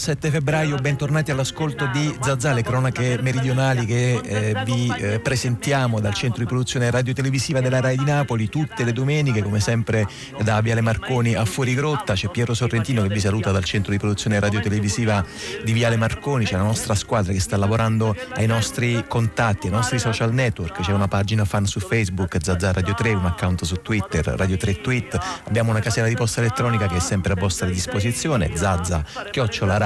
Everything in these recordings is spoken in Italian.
17 febbraio, bentornati all'ascolto di Zazà, le cronache meridionali che eh, vi eh, presentiamo dal centro di produzione radiotelevisiva della RAI di Napoli tutte le domeniche, come sempre da Viale Marconi a Fuorigrotta. C'è Piero Sorrentino che vi saluta dal centro di produzione radiotelevisiva di Viale Marconi, c'è la nostra squadra che sta lavorando ai nostri contatti, ai nostri social network, c'è una pagina fan su Facebook, Zazà Radio 3, un account su Twitter, Radio 3 Tweet, abbiamo una casella di posta elettronica che è sempre a vostra disposizione, Zazza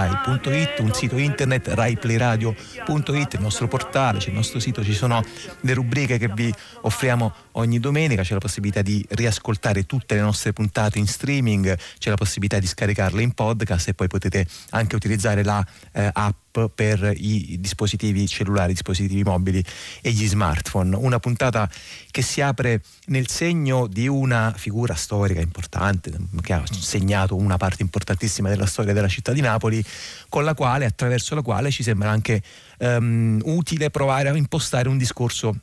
chiocciolarai.it, un sito internet raiplayradio.it, il nostro portale, c'è il nostro sito, ci sono le rubriche che vi offriamo ogni domenica, c'è la possibilità di riascoltare tutte le nostre puntate in streaming, c'è la possibilità di scaricarle in podcast e poi potete anche utilizzare la eh, app per i dispositivi cellulari, i dispositivi mobili e gli smartphone. Una puntata che si apre nel segno di una figura storica importante che ha segnato una parte importantissima della storia della città di Napoli, con la quale, attraverso la quale ci sembra anche um, utile provare a impostare un discorso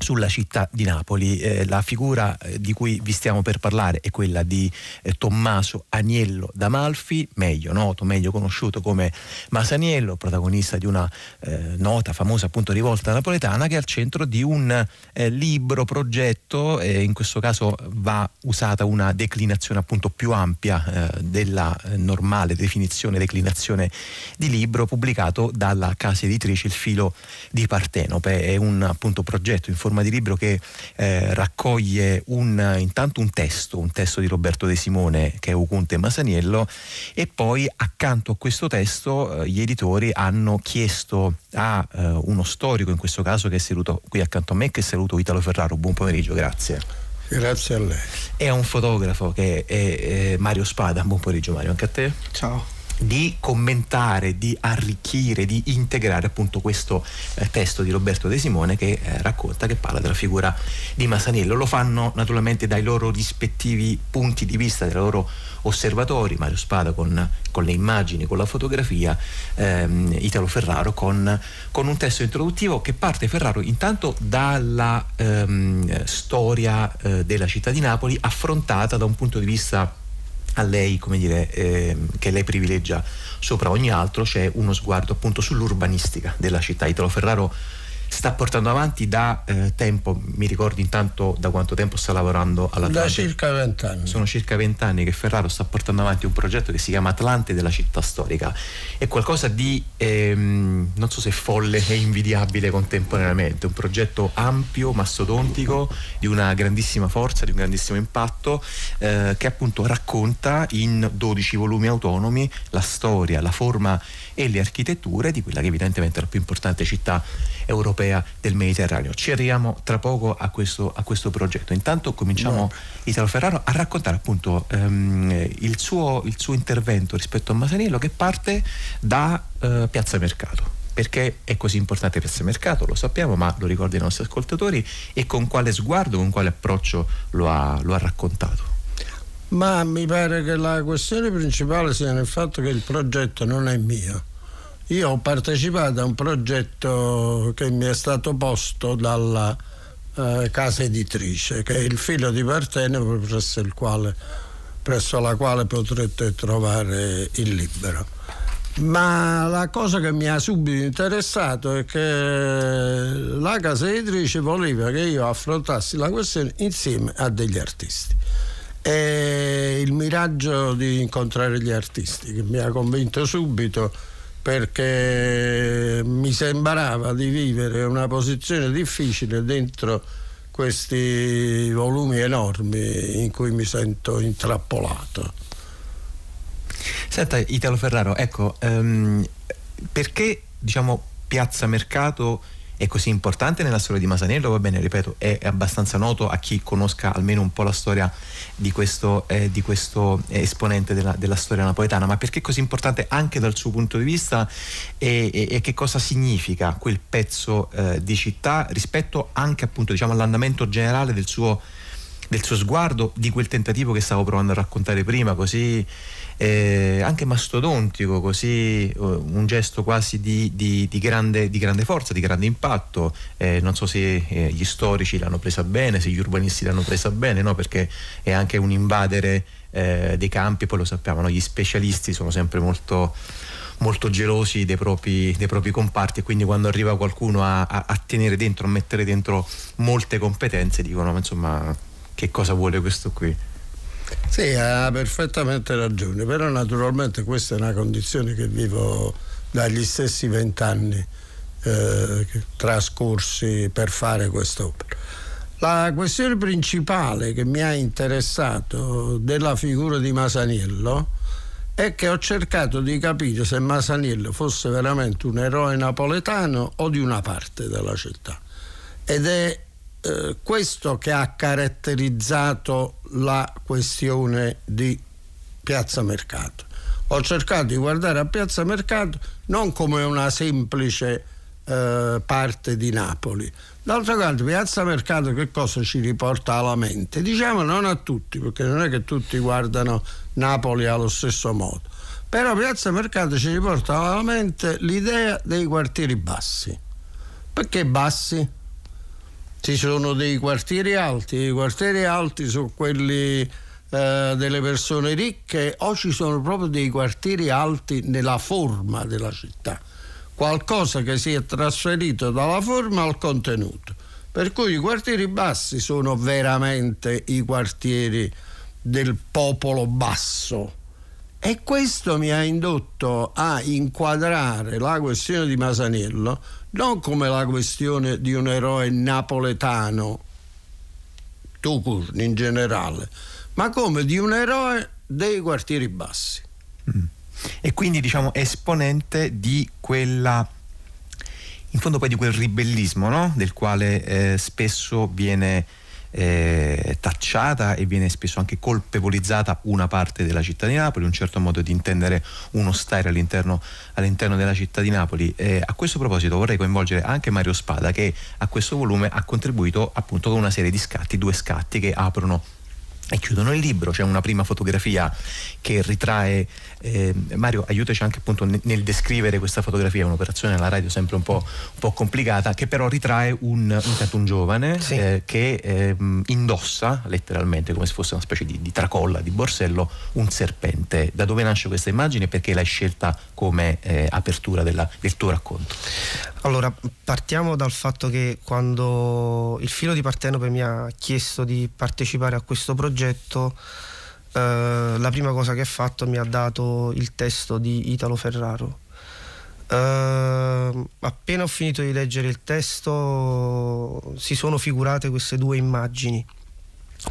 sulla città di Napoli. Eh, la figura eh, di cui vi stiamo per parlare è quella di eh, Tommaso Aniello d'Amalfi, meglio noto, meglio conosciuto come Masaniello, protagonista di una eh, nota, famosa appunto rivolta napoletana che è al centro di un eh, libro, progetto, in questo caso va usata una declinazione appunto più ampia eh, della normale definizione, declinazione di libro pubblicato dalla casa editrice Il Filo di Partenope. È un appunto progetto in forma di libro che eh, raccoglie un, intanto un testo, un testo di Roberto De Simone che è Ucunte Masaniello e poi accanto a questo testo eh, gli editori hanno chiesto a eh, uno storico in questo caso che è seduto qui accanto a me che saluto Italo Ferraro, buon pomeriggio, grazie. Grazie a lei. E a un fotografo che è, è Mario Spada, buon pomeriggio Mario, anche a te. Ciao di commentare, di arricchire, di integrare appunto questo eh, testo di Roberto De Simone che eh, racconta, che parla della figura di Masaniello. Lo fanno naturalmente dai loro rispettivi punti di vista, dai loro osservatori, Mario Spada con, con le immagini, con la fotografia, ehm, Italo Ferraro con, con, un testo introduttivo che parte Ferraro intanto dalla ehm, storia eh, della città di Napoli affrontata da un punto di vista a lei, come dire, eh, che lei privilegia sopra ogni altro, c'è uno sguardo appunto sull'urbanistica della città. Italo Ferraro sta portando avanti da eh, tempo, mi ricordi intanto da quanto tempo sta lavorando all'Atlante? Da circa vent'anni. Sono circa vent'anni che Ferraro sta portando avanti un progetto che si chiama Atlante della città storica. È qualcosa di, ehm, non so se folle e invidiabile contemporaneamente, un progetto ampio, mastodontico, di una grandissima forza, di un grandissimo impatto, eh, che appunto racconta in 12 volumi autonomi la storia, la forma e le architetture di quella che evidentemente è la più importante città europea del Mediterraneo. Ci arriviamo tra poco a questo, a questo progetto. Intanto cominciamo, no. Italo Ferraro, a raccontare appunto um, il, suo, il, suo, intervento rispetto a Masaniello che parte da uh, Piazza Mercato. Perché è così importante Piazza Mercato, lo sappiamo, ma lo ricordo ai nostri ascoltatori, e con quale sguardo, con quale approccio lo ha, lo ha raccontato? Ma mi pare che la questione principale sia nel fatto che il progetto non è mio io ho partecipato a un progetto che mi è stato posto dalla eh, casa editrice, che è il filo di Partenope presso, quale, presso la quale potrete trovare il libro. Ma la cosa che mi ha subito interessato è che la casa editrice voleva che io affrontassi la questione insieme a degli artisti. E il miraggio di incontrare gli artisti che mi ha convinto subito perché mi sembrava di vivere una posizione difficile dentro questi volumi enormi in cui mi sento intrappolato. Senta Italo Ferraro, ecco, um, perché diciamo Piazza Mercato è così importante nella storia di Masanello, va bene, ripeto, è, abbastanza noto a chi conosca almeno un po' la storia di questo, eh, di questo esponente della, della, storia napoletana, ma perché è così importante anche dal suo punto di vista? E, e, e che cosa significa quel pezzo eh, di città rispetto anche appunto diciamo, all'andamento generale del suo, del suo sguardo, di quel tentativo che stavo provando a raccontare prima, così eh, anche mastodontico, così eh, un gesto quasi di, di, di, grande, di, grande, forza, di grande impatto. Eh, non so se eh, gli storici l'hanno presa bene, se gli urbanisti l'hanno presa bene, no? perché è anche un invadere eh, dei campi, poi lo sappiamo, no? gli specialisti sono sempre molto molto gelosi dei propri, dei propri, comparti e quindi quando arriva qualcuno a, a, a, tenere dentro, a mettere dentro molte competenze dicono insomma che cosa vuole questo qui. Sì, ha perfettamente ragione, però naturalmente questa è una condizione che vivo dagli stessi vent'anni eh, trascorsi per fare quest'opera. La questione principale che mi ha interessato della figura di Masaniello è che ho cercato di capire se Masaniello fosse veramente un eroe napoletano o di una parte della città. Ed è eh, questo che ha caratterizzato la questione di Piazza Mercato. Ho cercato di guardare a Piazza Mercato non come una semplice eh, parte di Napoli. D'altro canto, Piazza Mercato che cosa ci riporta alla mente? Diciamo non a tutti, perché non è che tutti guardano Napoli allo stesso modo. Però Piazza Mercato ci riporta alla mente l'idea dei quartieri bassi. Perché bassi? Ci sono dei quartieri alti, i quartieri alti sono quelli eh, delle persone ricche o ci sono proprio dei quartieri alti nella forma della città. Qualcosa che si è trasferito dalla forma al contenuto. Per cui i quartieri bassi sono veramente i quartieri del popolo basso. E questo mi ha indotto a inquadrare la questione di Masaniello non come la questione di un eroe napoletano, Tucur in generale, ma come di un eroe dei quartieri bassi. Mm. E quindi diciamo esponente di quella in fondo poi di quel ribellismo no? del quale eh, spesso viene eh, tacciata e viene spesso anche colpevolizzata una parte della città di Napoli, un certo modo di intendere uno stare all'interno, all'interno della città di Napoli. Eh, a questo proposito vorrei coinvolgere anche Mario Spada che a questo volume ha contribuito appunto con una serie di scatti, due scatti che aprono e chiudono il libro, c'è una prima fotografia che ritrae, eh, Mario aiutaci anche appunto nel, nel, descrivere questa fotografia, è un'operazione alla radio sempre un po', un po complicata, che però ritrae un, un, un giovane sì. eh, che eh, indossa letteralmente come se fosse una specie di, di, tracolla, di borsello, un serpente. Da dove nasce questa immagine e perché l'hai scelta come eh, apertura della, del tuo racconto? Allora, partiamo dal fatto che quando il filo di Partenope mi ha chiesto di partecipare a questo progetto, eh, la prima cosa che ha fatto mi ha dato il testo di Italo Ferraro. Eh, appena ho finito di leggere il testo si sono figurate queste due immagini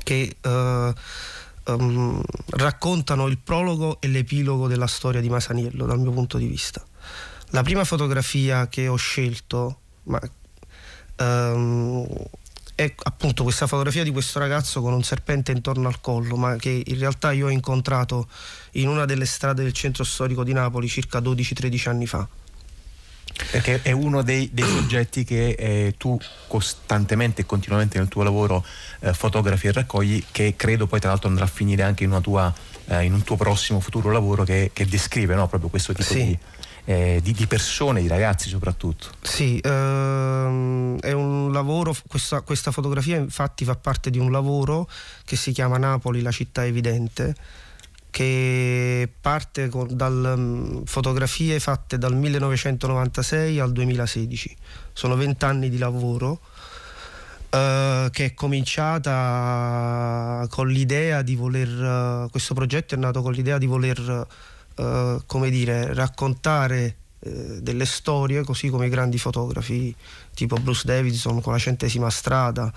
che eh, um, raccontano il prologo e l'epilogo della storia di Masaniello dal mio punto di vista. La prima fotografia che ho scelto ma, um, è appunto questa fotografia di questo ragazzo con un serpente intorno al collo, ma che in realtà io ho incontrato in una delle strade del centro storico di Napoli circa 12-13 anni fa. Perché è uno dei, dei soggetti che eh, tu costantemente e continuamente nel tuo lavoro eh, fotografi e raccogli, che credo poi tra l'altro andrà a finire anche in, tua, eh, in un tuo prossimo futuro lavoro che, che descrive no, proprio questo tipo sì. di eh, di, di, persone, di ragazzi soprattutto. Sì, ehm, è un lavoro, questa, questa fotografia infatti fa parte di un lavoro che si chiama Napoli, la città evidente che parte con, dal, um, fotografie fatte dal 1996 al 2016. Sono vent'anni di lavoro uh, che è cominciata con l'idea di voler, uh, questo progetto è nato con l'idea di voler eh, come dire, raccontare eh, delle storie, così come i grandi fotografi tipo Bruce Davidson con la centesima strada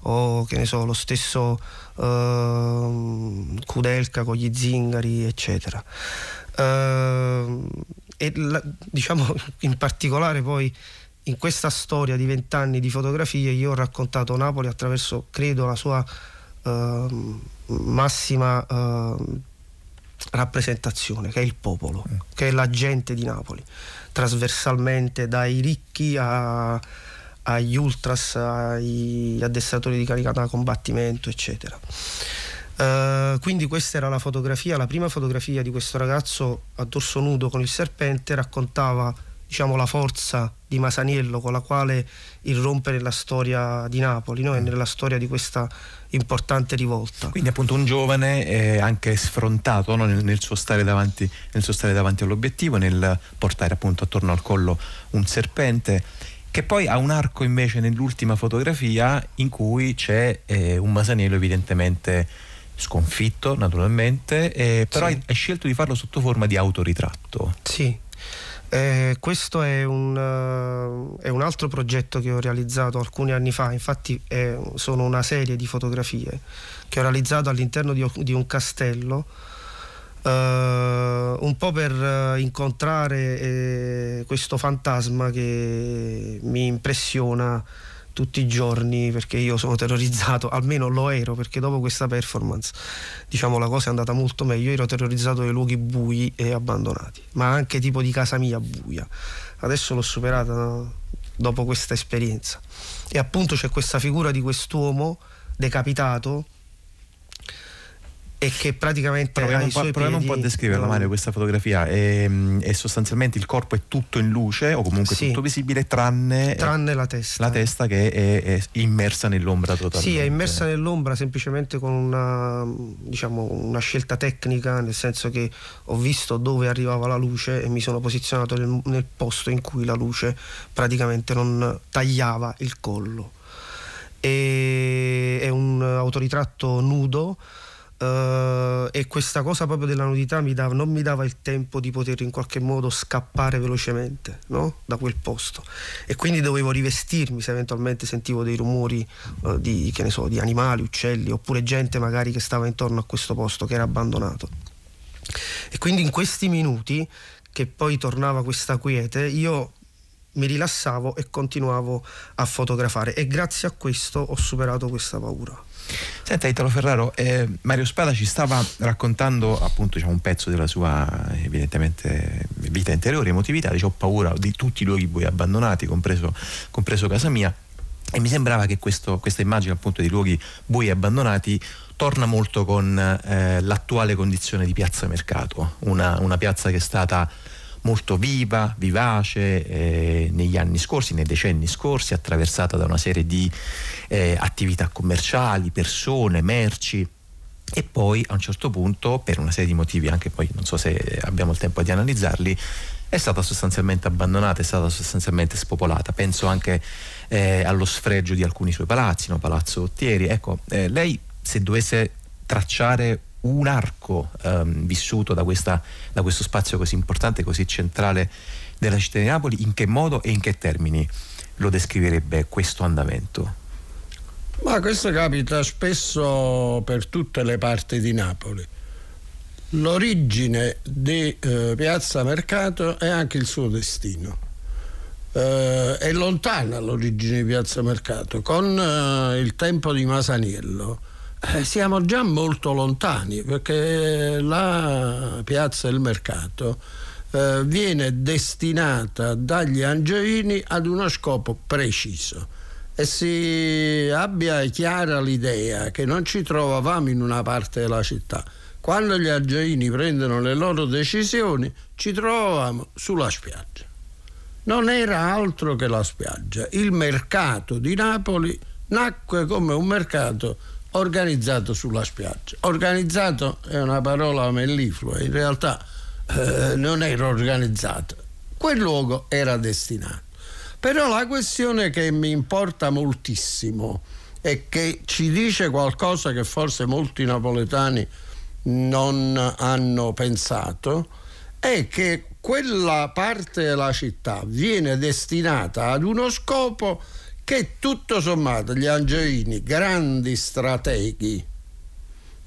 o che ne so, lo stesso eh, Kudelka con gli zingari, eccetera. Eh, e la, diciamo in particolare poi in questa storia di vent'anni di fotografie io ho raccontato Napoli attraverso, credo, la sua uh, massima uh, rappresentazione, che è il popolo, mm. che è la gente di Napoli, trasversalmente dai ricchi a, agli ultras, agli addestratori di carica da combattimento, eccetera. Uh, quindi questa era la fotografia, la prima fotografia di questo ragazzo a dorso nudo con il serpente raccontava diciamo, la forza di Masaniello con la quale irrompe nella storia di Napoli no? e nella storia di questa importante rivolta. Quindi appunto un giovane eh, anche sfrontato no? nel, nel, suo davanti, nel, suo stare davanti, all'obiettivo, nel portare appunto attorno al collo un serpente che poi ha un arco invece nell'ultima fotografia in cui c'è eh, un Masaniello evidentemente sconfitto naturalmente, eh, però sì. hai, hai, scelto di farlo sotto forma di autoritratto. Sì. Eh, questo è un, uh, è un, altro progetto che ho realizzato alcuni anni fa, infatti è, sono una serie di fotografie che ho realizzato all'interno di, di un castello, uh, un po' per uh, incontrare eh, questo fantasma che mi impressiona tutti i giorni perché io sono terrorizzato, almeno lo ero perché dopo questa performance diciamo la cosa è andata molto meglio, io ero terrorizzato dai luoghi bui e abbandonati, ma anche tipo di casa mia buia. Adesso l'ho superata dopo questa esperienza. E appunto c'è questa figura di quest'uomo decapitato e che praticamente proviamo, un po', proviamo piedi, un po' a descriverla no. Mario questa fotografia è, è, sostanzialmente il corpo è tutto in luce o comunque sì. tutto visibile tranne, tranne la testa la testa che è, è, immersa nell'ombra totalmente sì è immersa nell'ombra semplicemente con una, diciamo, una scelta tecnica nel senso che ho visto dove arrivava la luce e mi sono posizionato nel, nel posto in cui la luce praticamente non tagliava il collo e, è un autoritratto nudo Uh, e questa cosa proprio della nudità mi dava, non mi dava il tempo di poter in qualche modo scappare velocemente no? da quel posto. E quindi dovevo rivestirmi se eventualmente sentivo dei rumori uh, di, so, di animali, uccelli oppure gente magari che stava intorno a questo posto che era abbandonato. E quindi in questi minuti che poi tornava questa quiete io mi rilassavo e continuavo a fotografare. E grazie a questo ho superato questa paura Senta Italo Ferraro, eh, Mario Spada ci stava raccontando appunto diciamo, un pezzo della sua evidentemente vita interiore, emotività, dice ho paura di tutti i luoghi bui abbandonati, compreso, compreso casa mia. E mi sembrava che questo, questa immagine appunto di luoghi bui abbandonati torna molto con eh, l'attuale condizione di piazza mercato, una, una piazza che è stata molto viva, vivace eh, negli anni scorsi, nei decenni scorsi, attraversata da una serie di eh, attività commerciali, persone, merci e poi a un certo punto, per una serie di motivi, anche poi non so se abbiamo il tempo di analizzarli, è stata sostanzialmente abbandonata, è stata sostanzialmente spopolata. Penso anche eh, allo sfregio di alcuni suoi palazzi, no? Palazzo Ottieri. Ecco, eh, lei se dovesse tracciare un arco ehm, vissuto da, questa, da questo spazio così importante, così centrale della città di Napoli, in che modo e in che termini lo descriverebbe questo andamento? Ma questo capita spesso per tutte le parti di Napoli. L'origine di eh, Piazza Mercato è anche il suo destino. Eh, è lontana l'origine di Piazza Mercato. Con eh, il tempo di Masaniello siamo già molto lontani perché la piazza del mercato eh, viene destinata dagli angioini ad uno scopo preciso e si abbia chiara l'idea che non ci trovavamo in una parte della città. Quando gli angioini prendono le loro decisioni ci trovavamo sulla spiaggia. Non era altro che la spiaggia. Il mercato di Napoli nacque come un mercato organizzato sulla spiaggia. Organizzato è una parola melliflua, in realtà eh, non era organizzato. Quel luogo era destinato. Però la questione che mi importa moltissimo e che ci dice qualcosa che forse molti napoletani non hanno pensato è che quella parte della città viene destinata ad uno scopo che tutto sommato gli angioini, grandi strateghi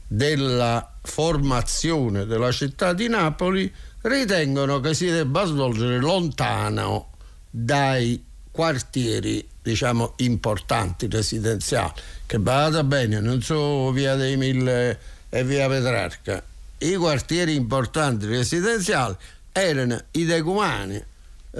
della formazione della città di Napoli, ritengono che si debba svolgere lontano dai quartieri diciamo importanti residenziali. Che vada bene non so via dei Mille e via Petrarca. I quartieri importanti residenziali erano i decumani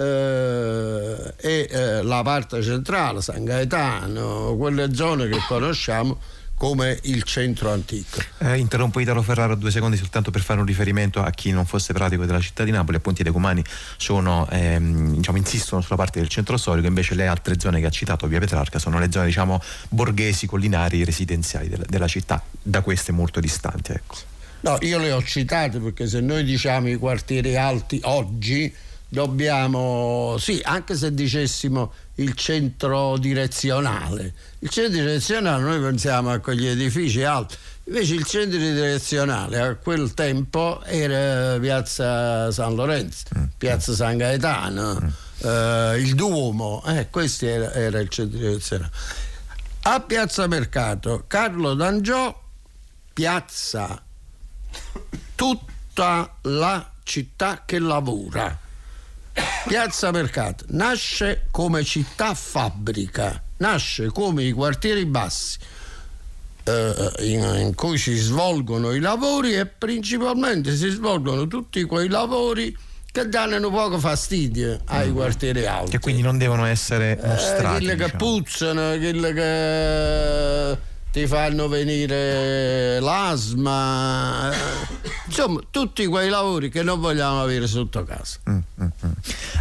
eh, e eh, la parte centrale, San Gaetano, quelle zone che conosciamo come il centro antico. Eh, interrompo Italo Ferraro due secondi soltanto per fare un riferimento a chi non fosse pratico della città di Napoli. Appunto i decumani sono, ehm, diciamo, insistono sulla parte del centro storico, invece le altre zone che ha citato via Petrarca sono le zone diciamo, borghesi, collinari, residenziali della, della città, da queste molto distanti. Ecco. No, io le ho citate perché se noi diciamo i quartieri alti oggi dobbiamo, sì, anche se dicessimo il centro direzionale, il centro direzionale noi pensiamo a quegli edifici alti, invece il centro direzionale a quel tempo era piazza San Lorenzo, mm. piazza San Gaetano, mm. eh, il Duomo, eh, questo era, era il centro direzionale. A Piazza Mercato, Carlo D'Angiò, piazza tutta la città che lavora Piazza Mercato nasce come città fabbrica, nasce come i quartieri bassi eh, in, in, cui si svolgono i lavori e principalmente si svolgono tutti quei lavori che danno poco fastidio ai mm. quartieri alti. Che quindi non devono essere mostrati. Eh, quelle diciamo. che puzzano, quelle che ti fanno venire l'asma, insomma tutti quei lavori che non vogliamo avere sotto casa. Mm, mm, mm.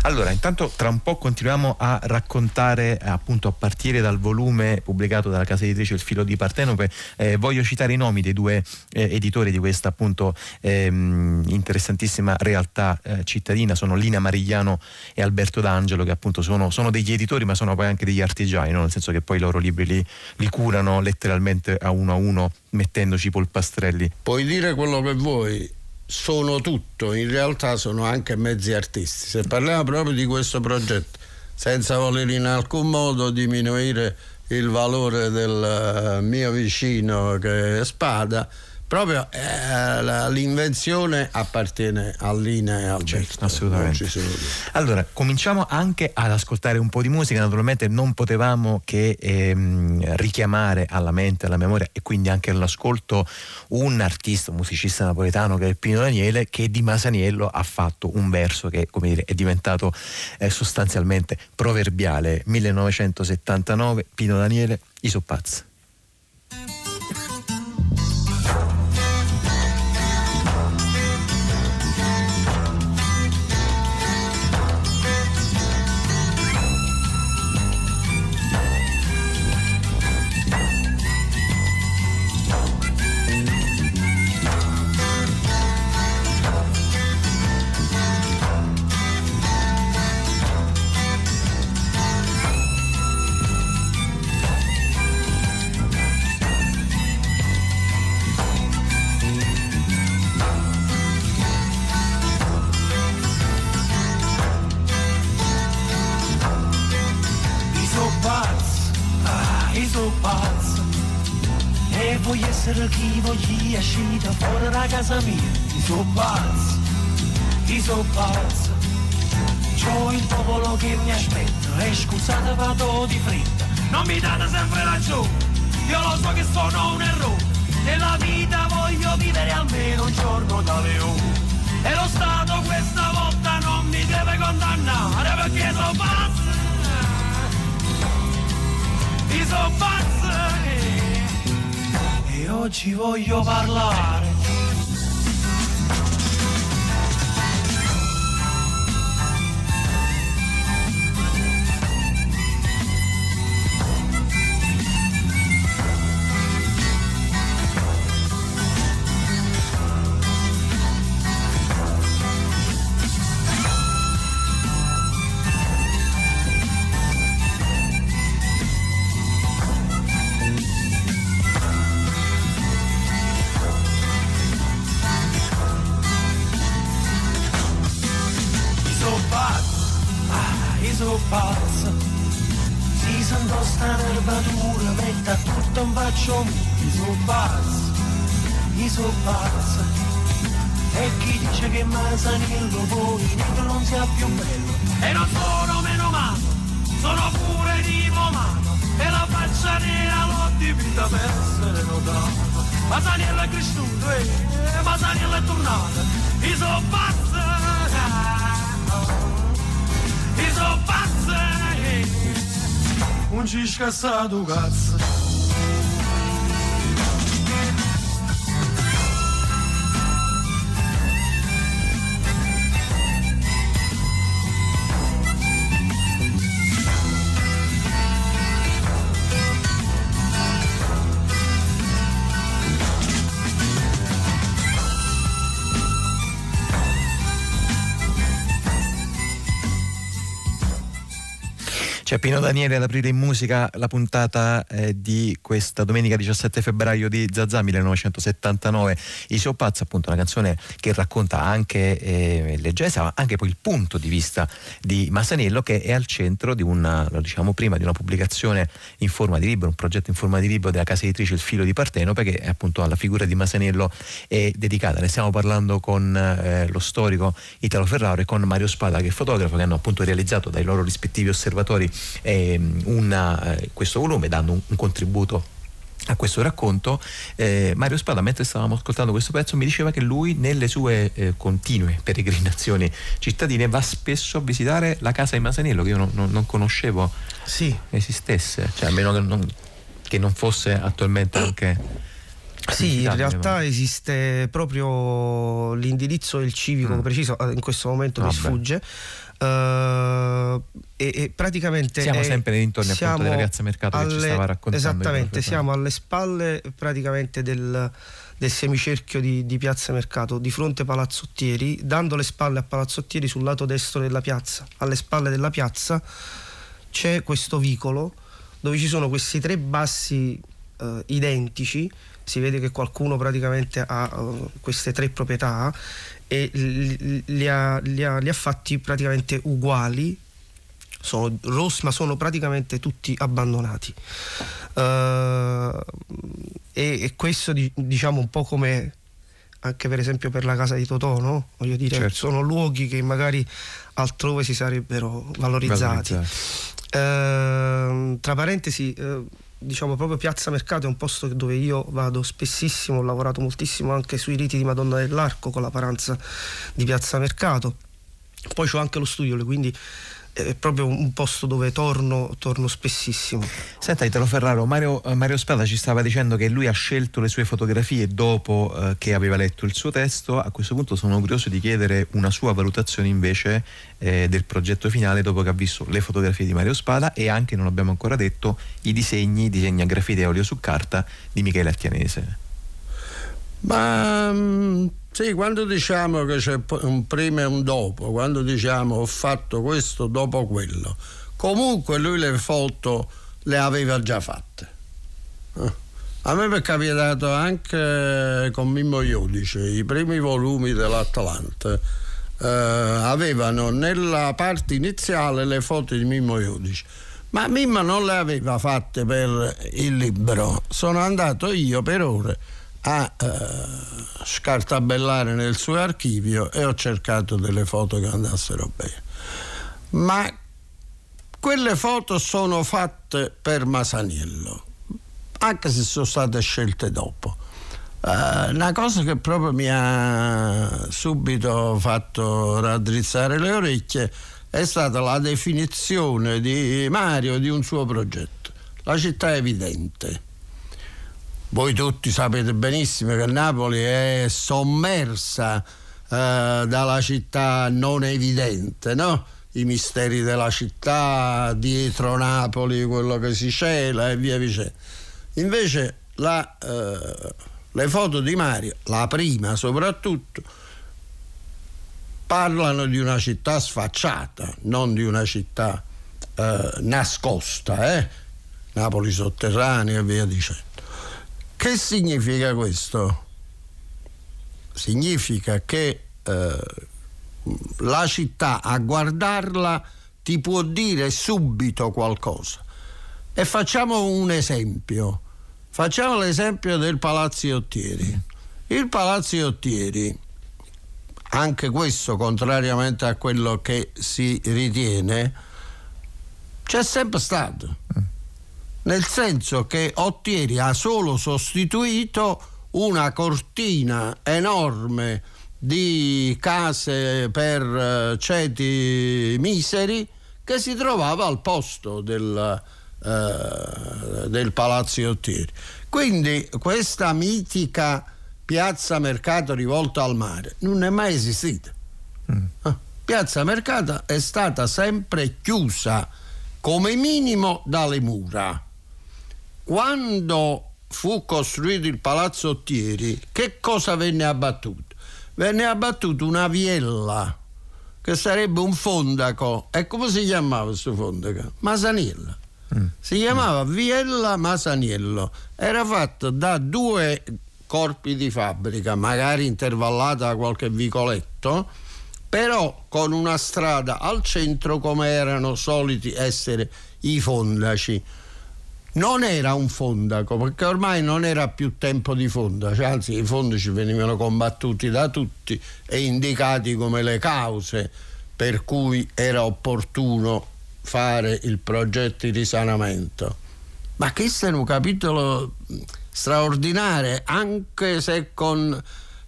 Allora, intanto tra un po' continuiamo a raccontare appunto a partire dal volume pubblicato dalla casa editrice Il filo di Partenope, eh, voglio citare i nomi dei due eh, editori di questa appunto ehm, interessantissima realtà eh, cittadina, sono Lina Marigliano e Alberto D'Angelo che appunto sono, sono degli editori ma sono poi anche degli artigiani, no? nel senso che poi i loro libri li, li curano letteralmente letteralmente a uno a uno mettendoci i polpastrelli. Puoi dire quello che vuoi, sono tutto, in realtà sono anche mezzi artisti. Se parliamo proprio di questo progetto, senza voler in alcun modo diminuire il valore del eh, mio vicino che è Spada, proprio eh, l'invenzione appartiene all'Ina e al certo, assolutamente. Allora cominciamo anche ad ascoltare un po' di musica. Naturalmente non potevamo che ehm, richiamare alla mente alla memoria e quindi anche all'ascolto un artista un musicista napoletano che è Pino Daniele che di Masaniello ha fatto un verso che come dire è diventato eh, sostanzialmente proverbiale. 1979 Pino Daniele Isopaz casa koyuyorlar. da mesa não dá. Mas é é? a nela crescido, é mas a nela tornada, isopata. Oh, isopata. Oh, um descansado cazzo C'è Pino Daniele ad aprire in musica la puntata eh, di questa domenica 17 febbraio di Zazà 1979. I suo pazzo, appunto, una canzone che racconta anche eh, leggesa, ma anche poi il punto di vista di Masanello che è al centro di una, lo diciamo prima, di una pubblicazione in forma di libro, un progetto in forma di libro della casa editrice Il filo di Partenope che appunto alla figura di Masanello è dedicata. Ne stiamo parlando con eh, lo storico Italo Ferraro e con Mario Spada che è fotografo che hanno appunto realizzato dai loro rispettivi osservatori eh, una, questo volume dando un, un contributo a questo racconto, eh, Mario Spada, mentre stavamo ascoltando questo pezzo, mi diceva che lui nelle sue eh, continue peregrinazioni cittadine va spesso a visitare la casa di Masanello, che io non, non, non conoscevo sì. esistesse, cioè almeno che non, che non fosse attualmente anche... Sì, in realtà esiste proprio l'indirizzo del civico mm. preciso, eh, in questo momento Vabbè. mi sfugge, Uh, e, e, praticamente siamo è, sempre nei dintorni appunto della piazza Mercato alle, che ci stava raccontando esattamente siamo alle spalle praticamente del, del semicerchio di, di, piazza Mercato di fronte Palazzottieri dando le spalle a Palazzottieri sul lato destro della piazza. Alle spalle della piazza c'è questo vicolo dove ci sono questi tre bassi uh, identici. Si vede che qualcuno praticamente ha uh, queste tre proprietà e li, ha, li, ha, li ha fatti praticamente uguali sono rossi ma sono praticamente tutti abbandonati uh, e, e, questo diciamo un po' come anche per esempio per la casa di Totò no? voglio dire certo. sono luoghi che magari altrove si sarebbero valorizzati, valorizzati. Uh, tra parentesi uh, diciamo proprio Piazza Mercato è un posto dove io vado spessissimo, ho lavorato moltissimo anche sui riti di Madonna dell'Arco con la paranza di Piazza Mercato. Poi ho anche lo studio, quindi è proprio un posto dove torno, torno spessissimo. Senta Italo Ferraro, Mario, eh, Mario, Spada ci stava dicendo che lui ha scelto le sue fotografie dopo eh, che aveva letto il suo testo, a questo punto sono curioso di chiedere una sua valutazione invece eh, del progetto finale dopo che ha visto le fotografie di Mario Spada e anche, non abbiamo ancora detto, i disegni, i disegni a grafite e olio su carta di Michele Attianese. Ma mm, sì, quando diciamo che c'è un prima e un dopo, quando diciamo ho fatto questo dopo quello, comunque lui le foto le aveva già fatte. Eh. A me mi è capitato anche con Mimmo Iudice, i primi volumi dell'Atlante eh, avevano nella parte iniziale le foto di Mimmo Iudice. Ma Mimmo non le aveva fatte per il libro, sono andato io per ore a eh, scartabellare nel suo archivio e ho cercato delle foto che andassero bene. Ma quelle foto sono fatte per Masaniello, anche se sono state scelte dopo. Uh, una cosa che proprio mi ha subito fatto raddrizzare le orecchie è stata la definizione di Mario di un suo progetto. La città è evidente voi tutti sapete benissimo che Napoli è sommersa eh, dalla città non evidente, no? I misteri della città, dietro Napoli, quello che si cela e via dicendo. Invece la, eh, le foto di Mario, la prima soprattutto, parlano di una città sfacciata, non di una città eh, nascosta, eh? Napoli sotterranea e via dicendo. Che significa questo? Significa che eh, la città a guardarla ti può dire subito qualcosa. E facciamo un esempio. Facciamo l'esempio del Palazzo Ottieri. Il Palazzo Ottieri, anche questo contrariamente a quello che si ritiene, c'è sempre stato nel senso che Ottieri ha solo sostituito una cortina enorme di case per eh, ceti miseri che si trovava al posto del, eh, del Palazzo Ottieri. Quindi questa mitica piazza mercato rivolta al mare non è mai esistita. Mm. Eh, piazza Mercato è stata sempre chiusa come minimo dalle mura quando fu costruito il Palazzo Ottieri, che cosa venne abbattuto? Venne abbattuta una viella che sarebbe un fondaco. E come si chiamava questo fondaco? Masaniello. Mm. Si chiamava Viella Masaniello. Era fatto da due corpi di fabbrica, magari intervallata da qualche vicoletto, però con una strada al centro come erano soliti essere i fondaci non era un fondaco perché ormai non era più tempo di fondaci, anzi i fondaci venivano combattuti da tutti e indicati come le cause per cui era opportuno fare il progetto di risanamento. Ma questo è un capitolo straordinario, anche se con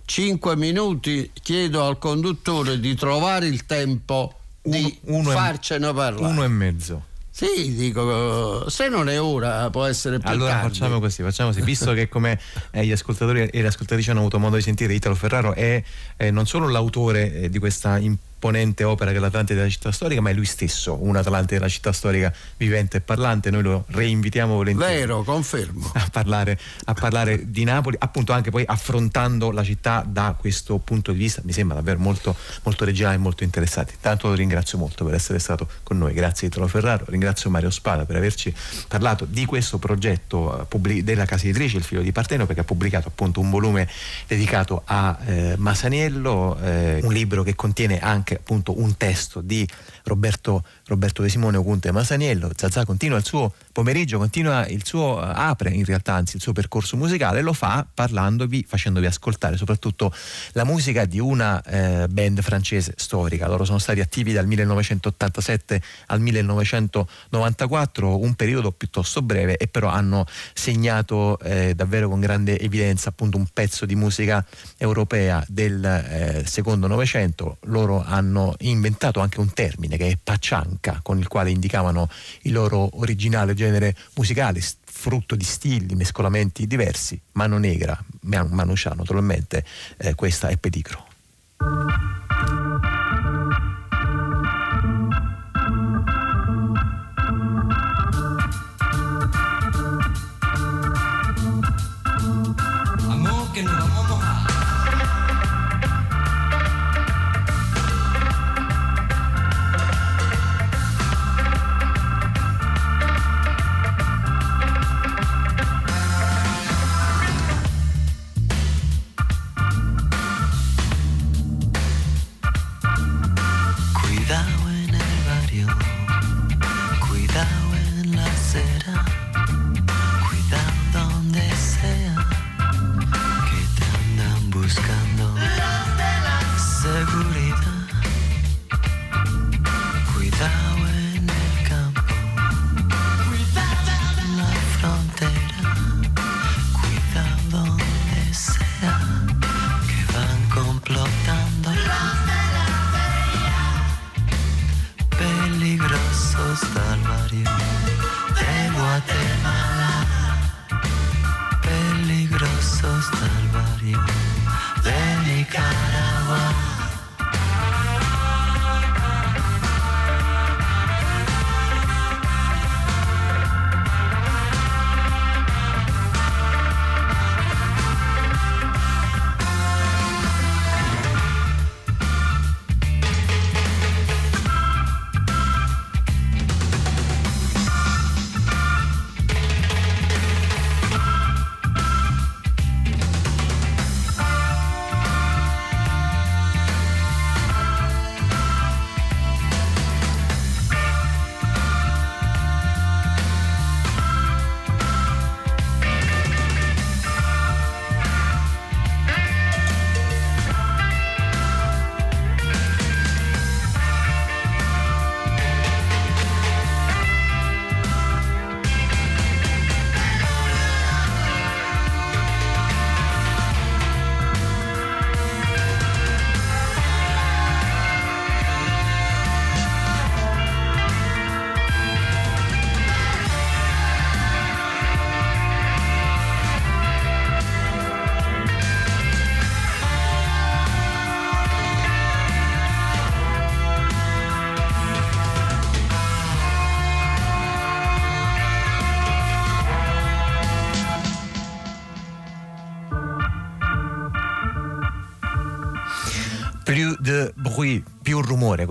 cinque minuti chiedo al conduttore di trovare il tempo di uno farcene parlare. Uno e mezzo. Sì, dico, se non è ora può essere più allora tardi. facciamo così, facciamo così, visto che come eh, gli ascoltatori e le ascoltatrici hanno avuto modo di sentire, Italo Ferraro è eh, non solo l'autore eh, di questa importante imponente opera che è l'Atlante della città storica, ma è lui stesso un Atlante della città storica vivente e parlante. Noi lo reinvitiamo volentieri. Vero, confermo. A parlare, a parlare di Napoli, appunto anche poi affrontando la città da questo punto di vista. Mi sembra davvero molto, molto originale e molto interessante. Intanto lo ringrazio molto per essere stato con noi. Grazie Italo Ferraro, ringrazio Mario Spada per averci parlato di questo progetto eh, della casa editrice Il figlio di Parteno, perché ha pubblicato appunto un volume dedicato a eh, Masaniello, eh, un libro che contiene anche anche appunto un testo di Roberto, Roberto De Simone Ogunte Masaniello. Zazà continua il suo pomeriggio, continua il suo, eh, apre in realtà anzi il suo percorso musicale lo fa parlandovi, facendovi ascoltare soprattutto la musica di una eh, band francese storica. Loro sono stati attivi dal 1987 al 1994, un periodo piuttosto breve e però hanno segnato eh, davvero con grande evidenza appunto un pezzo di musica europea del eh, secondo Novecento. Loro hanno inventato anche un termine che è paccianca con il quale indicavano il loro originale genere musicale, frutto di stili, mescolamenti diversi. Mano Negra, Mano Ciao, naturalmente, eh, questa è Pedigro. Amor que no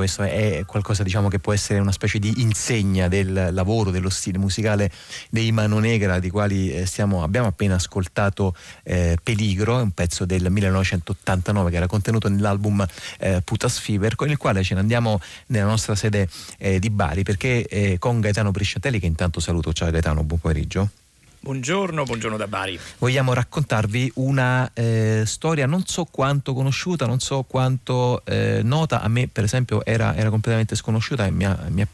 questo è qualcosa diciamo che può essere una specie di insegna del lavoro, dello stile musicale dei Mano Negra, di quali eh, stiamo, abbiamo appena ascoltato eh, Peligro, un pezzo del 1989 che era contenuto nell'album eh, Putas Fever, con il quale ce ne andiamo nella nostra sede eh, di Bari, perché eh, con Gaetano Brisciatelli, che intanto saluto, ciao Gaetano, buon pomeriggio. Buongiorno, buongiorno da Bari. Vogliamo raccontarvi una eh, storia non so quanto conosciuta, non so quanto eh, nota, a me per esempio era, era completamente sconosciuta e mi ha, mi, ha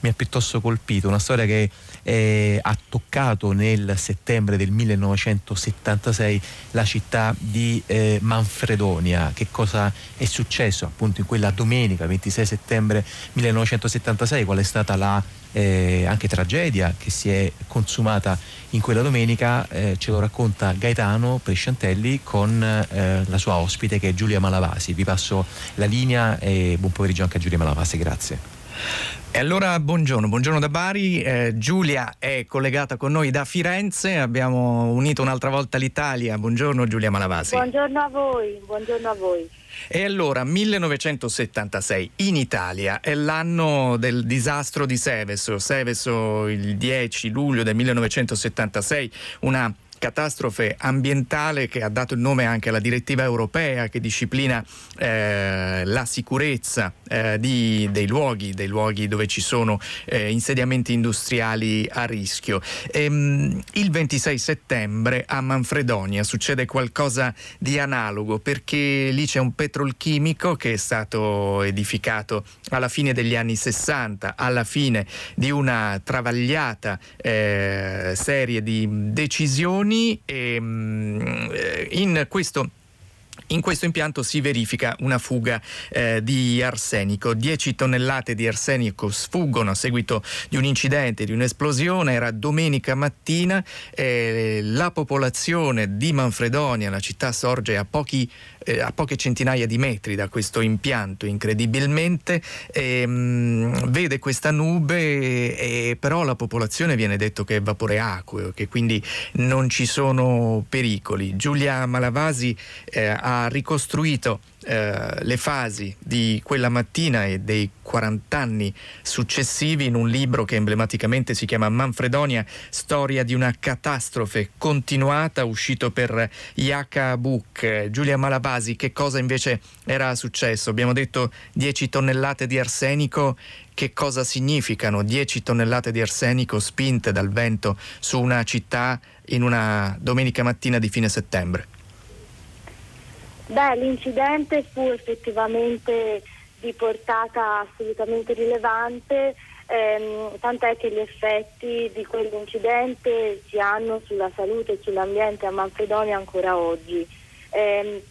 mi ha, piuttosto, colpito, una storia che eh, ha toccato nel settembre del 1976 la città di eh, Manfredonia. Che cosa è successo appunto in quella domenica 26 settembre 1976, qual è stata la eh, anche tragedia che si è consumata in quella domenica, eh, ce lo racconta Gaetano Presciantelli con eh, la sua ospite che è Giulia Malavasi. Vi passo la linea e buon pomeriggio anche a Giulia Malavasi, grazie. E allora buongiorno, buongiorno da Bari, eh, Giulia è collegata con noi da Firenze, abbiamo unito un'altra volta l'Italia, buongiorno Giulia Malavasi. Buongiorno a voi, buongiorno a voi. E allora 1976 in Italia è l'anno del disastro di Seveso, Seveso il 10 luglio del 1976, una catastrofe ambientale che ha dato il nome anche alla direttiva europea che disciplina eh, la sicurezza eh, di, dei, luoghi, dei luoghi dove ci sono eh, insediamenti industriali a rischio. Ehm, il 26 settembre a Manfredonia succede qualcosa di analogo perché lì c'è un petrolchimico che è stato edificato alla fine degli anni 60, alla fine di una travagliata eh, serie di decisioni anni ehm, eh, in questo in questo impianto si verifica una fuga eh, di arsenico. 10 tonnellate di arsenico sfuggono a seguito di un incidente, di un'esplosione. Era domenica mattina. Eh, la popolazione di Manfredonia, la città sorge a pochi eh, a poche centinaia di metri da questo impianto incredibilmente, e, mh, mm, vede questa nube e, e, però la popolazione viene detto che è vapore acqueo, che quindi non ci sono pericoli. Giulia Malavasi eh, ha ricostruito eh, le fasi di quella mattina e dei 40 anni successivi in un libro che emblematicamente si chiama Manfredonia, storia di una catastrofe continuata, uscito per Yaka Book. Giulia Malavasi, che cosa invece era successo? Abbiamo detto 10 tonnellate di arsenico che cosa significano 10 tonnellate di arsenico spinte dal vento su una città in una domenica mattina di fine settembre? Beh, l'incidente fu effettivamente di portata assolutamente rilevante, ehm, tant'è che gli effetti di quell'incidente si hanno sulla salute e sull'ambiente a Manfredonia ancora oggi. Eh,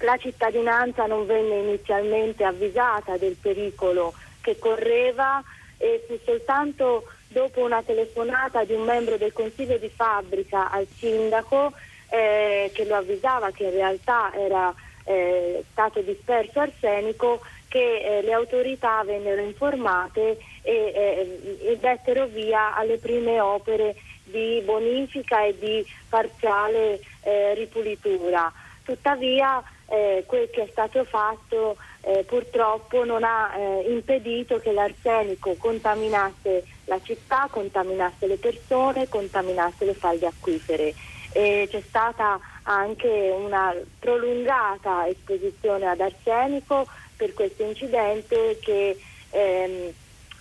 la cittadinanza non venne inizialmente avvisata del pericolo che correva e fu soltanto dopo una telefonata di un membro del consiglio di fabbrica al sindaco eh, che lo avvisava che in realtà era eh, stato disperso arsenico che eh, le autorità vennero informate e, eh, e dettero via alle prime opere di bonifica e di parziale eh, ripulitura. Tuttavia eh, quel che è stato fatto eh, purtroppo non ha eh, impedito che l'arsenico contaminasse la città, contaminasse le persone, contaminasse le falde acquifere. C'è stata anche una prolungata esposizione ad arsenico per questo incidente che ehm,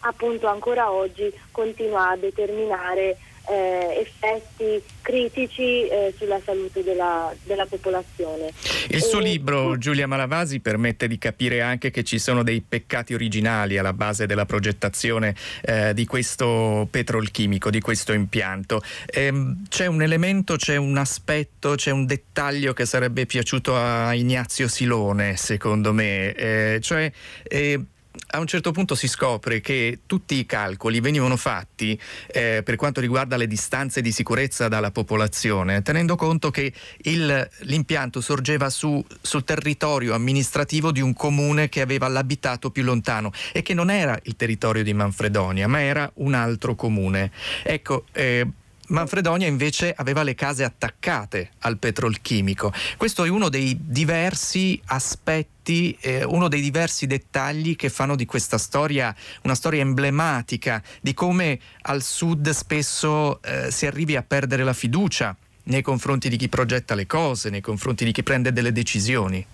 appunto ancora oggi continua a determinare eh, effetti critici eh, sulla salute della, della popolazione. Il suo e, libro, Giulia Malavasi, permette di capire anche che ci sono dei peccati originali alla base della progettazione eh, di questo petrolchimico, di questo impianto. Ehm, c'è un elemento, c'è un aspetto, c'è un dettaglio che sarebbe piaciuto a Ignazio Silone, secondo me, eh, cioè eh, a un certo punto si scopre che tutti i calcoli venivano fatti eh, per quanto riguarda le distanze di sicurezza dalla popolazione, tenendo conto che il, l'impianto sorgeva su, sul territorio amministrativo di un comune che aveva l'abitato più lontano e che non era il territorio di Manfredonia, ma era un altro comune. Ecco, eh, Manfredonia invece aveva le case attaccate al petrolchimico. Questo è uno dei diversi aspetti, eh, uno dei diversi dettagli che fanno di questa storia una storia emblematica di come al sud spesso eh, si arrivi a perdere la fiducia nei confronti di chi progetta le cose, nei confronti di chi prende delle decisioni.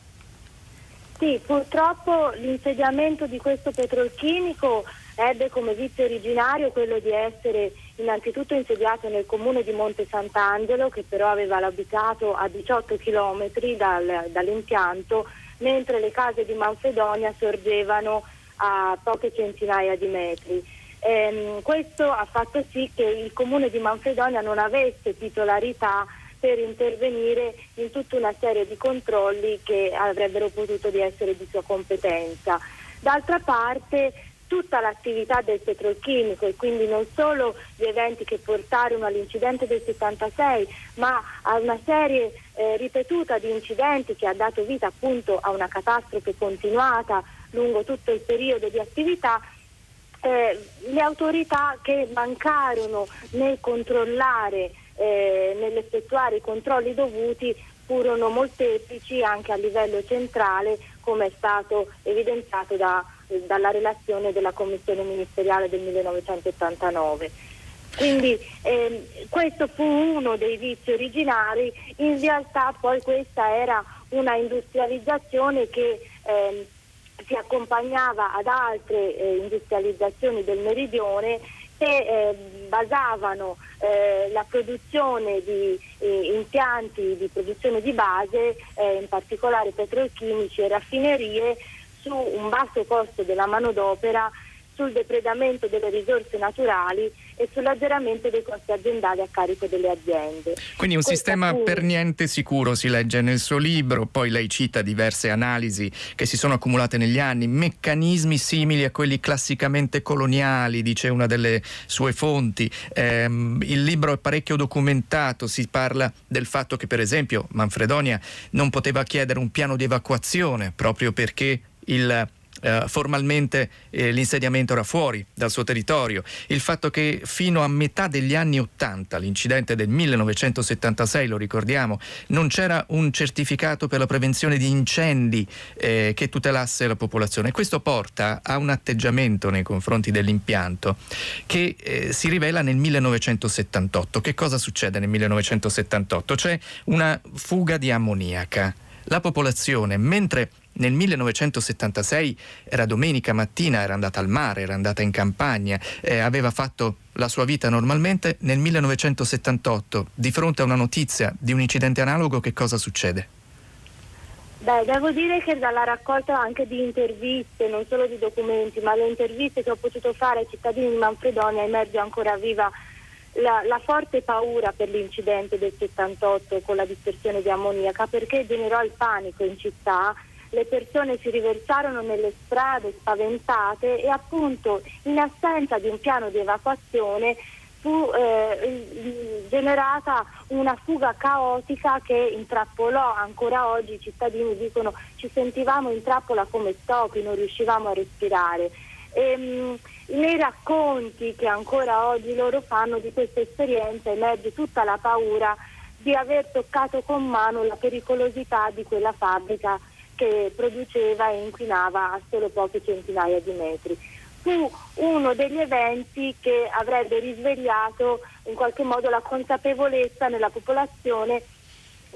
Sì, purtroppo l'insediamento di questo petrolchimico ebbe come vizio originario quello di essere innanzitutto insediato nel comune di Monte Sant'Angelo, che però aveva l'abitato a 18 km dal, dall'impianto, mentre le case di Manfredonia sorgevano a poche centinaia di metri. Ehm, questo ha fatto sì che il comune di Manfredonia non avesse titolarità per intervenire in tutta una serie di controlli che avrebbero potuto di essere di sua competenza. D'altra parte tutta l'attività del petrolchimico e quindi non solo gli eventi che portarono all'incidente del 76, ma a una serie eh, ripetuta di incidenti che ha dato vita appunto a una catastrofe continuata lungo tutto il periodo di attività, eh, le autorità che mancarono nel controllare, eh, nell'effettuare i controlli dovuti furono molteplici anche a livello centrale come è stato evidenziato da, dalla relazione della Commissione ministeriale del 1989. Quindi ehm, questo fu uno dei vizi originari, in realtà poi questa era una industrializzazione che ehm, si accompagnava ad altre eh, industrializzazioni del meridione che eh, basavano eh, la produzione di eh, impianti di produzione di base, eh, in particolare petrolchimici e raffinerie, su un basso costo della manodopera sul depredamento delle risorse naturali e sull'azzeramento dei costi aziendali a carico delle aziende. Quindi un Questa sistema fu... per niente sicuro, si legge nel suo libro, poi lei cita diverse analisi che si sono accumulate negli anni, meccanismi simili a quelli classicamente coloniali, dice una delle sue fonti. Eh, il libro è parecchio documentato, si parla del fatto che per esempio Manfredonia non poteva chiedere un piano di evacuazione proprio perché il eh, formalmente eh, l'insediamento era fuori dal suo territorio, il fatto che fino a metà degli anni 80, l'incidente del 1976 lo ricordiamo, non c'era un certificato per la prevenzione di incendi eh, che tutelasse la popolazione. Questo porta a un atteggiamento nei confronti dell'impianto che eh, si rivela nel 1978. Che cosa succede nel 1978? C'è una fuga di ammoniaca. La popolazione, mentre nel 1976 era domenica mattina, era andata al mare, era andata in campagna, eh, aveva fatto la sua vita normalmente. Nel 1978, di fronte a una notizia di un incidente analogo, che cosa succede? Beh, devo dire che dalla raccolta anche di interviste, non solo di documenti, ma le interviste che ho potuto fare ai cittadini di Manfredonia emerge ancora viva la, la, forte paura per l'incidente del 78 con la dispersione di ammoniaca perché generò il panico in città le persone si riversarono nelle strade spaventate e appunto in assenza di un piano di evacuazione fu eh, generata una fuga caotica che intrappolò ancora oggi i cittadini dicono ci sentivamo in trappola come topi, non riuscivamo a respirare. E, mh, nei racconti che ancora oggi loro fanno di questa esperienza emerge tutta la paura di aver toccato con mano la pericolosità di quella fabbrica che produceva e inquinava a solo poche centinaia di metri. Fu uno degli eventi che avrebbe risvegliato in qualche modo la consapevolezza nella popolazione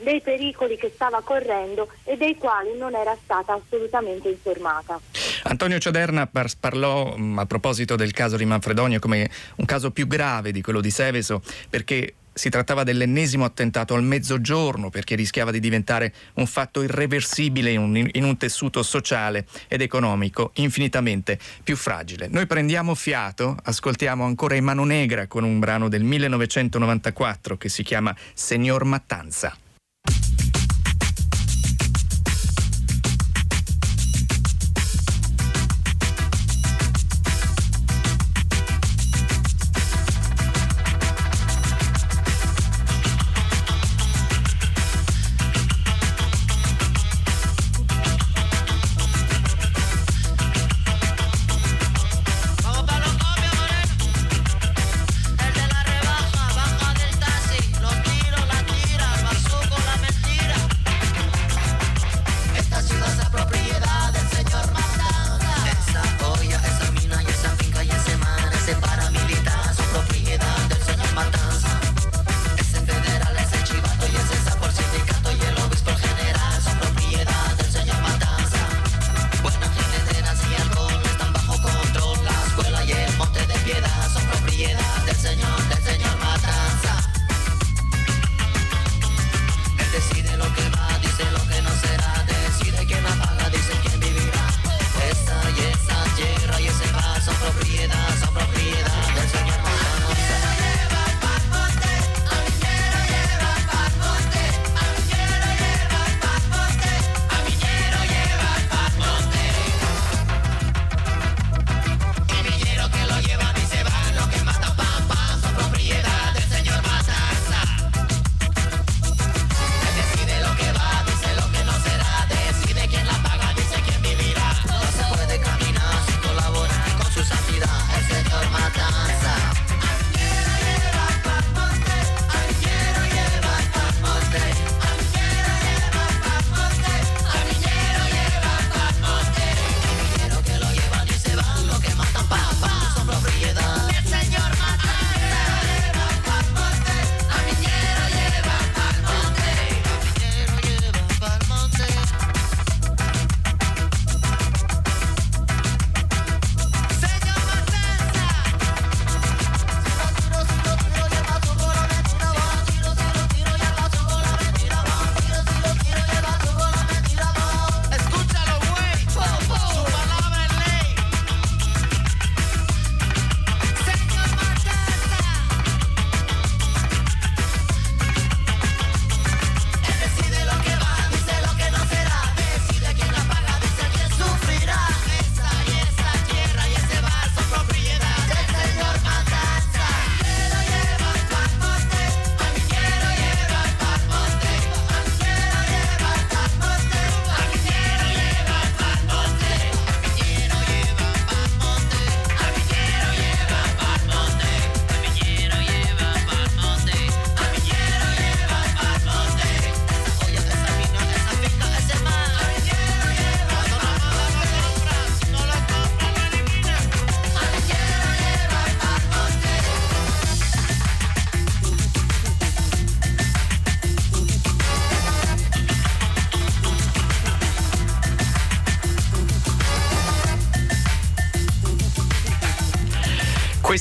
dei pericoli che stava correndo e dei quali non era stata assolutamente informata. Antonio Cioderna parlò a proposito del caso di Manfredonia come un caso più grave di quello di Seveso perché si trattava dell'ennesimo attentato al mezzogiorno perché rischiava di diventare un fatto irreversibile in un, in un, tessuto sociale ed economico infinitamente più fragile. Noi prendiamo fiato, ascoltiamo ancora in mano negra con un brano del 1994 che si chiama Signor Mattanza.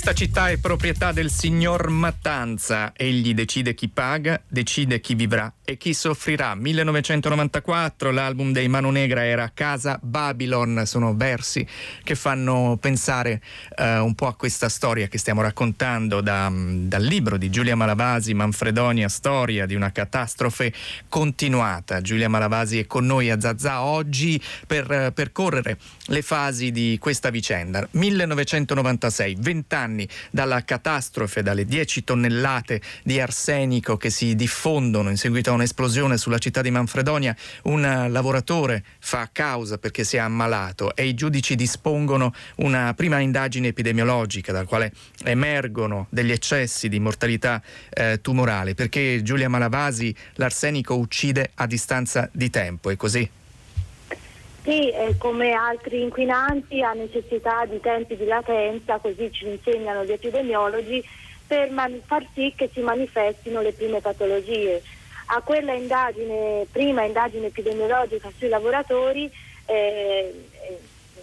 Questa città è proprietà del signor Mattanza. Egli decide chi paga, decide chi vivrà e chi soffrirà. 1994, l'album dei Mano Negra era Casa Babylon. Sono versi che fanno pensare eh, un po' a questa storia che stiamo raccontando da, dal libro di Giulia Malavasi, Manfredonia, storia di una catastrofe continuata. Giulia Malavasi è con noi a Zazà oggi per eh, percorrere le fasi di questa vicenda. 1996, 20 anni dalla catastrofe, dalle 10 tonnellate di arsenico che si diffondono in seguito a un'esplosione sulla città di Manfredonia, un lavoratore fa causa perché si è ammalato e i giudici dispongono una prima indagine epidemiologica dal quale emergono degli eccessi di mortalità eh, tumorale perché Giulia Malavasi l'arsenico uccide a distanza di tempo, è così? Sì, eh, come altri inquinanti ha necessità di tempi di latenza, così ci insegnano gli epidemiologi, per man- far sì che si manifestino le prime patologie. A quella indagine, prima indagine epidemiologica sui lavoratori, eh,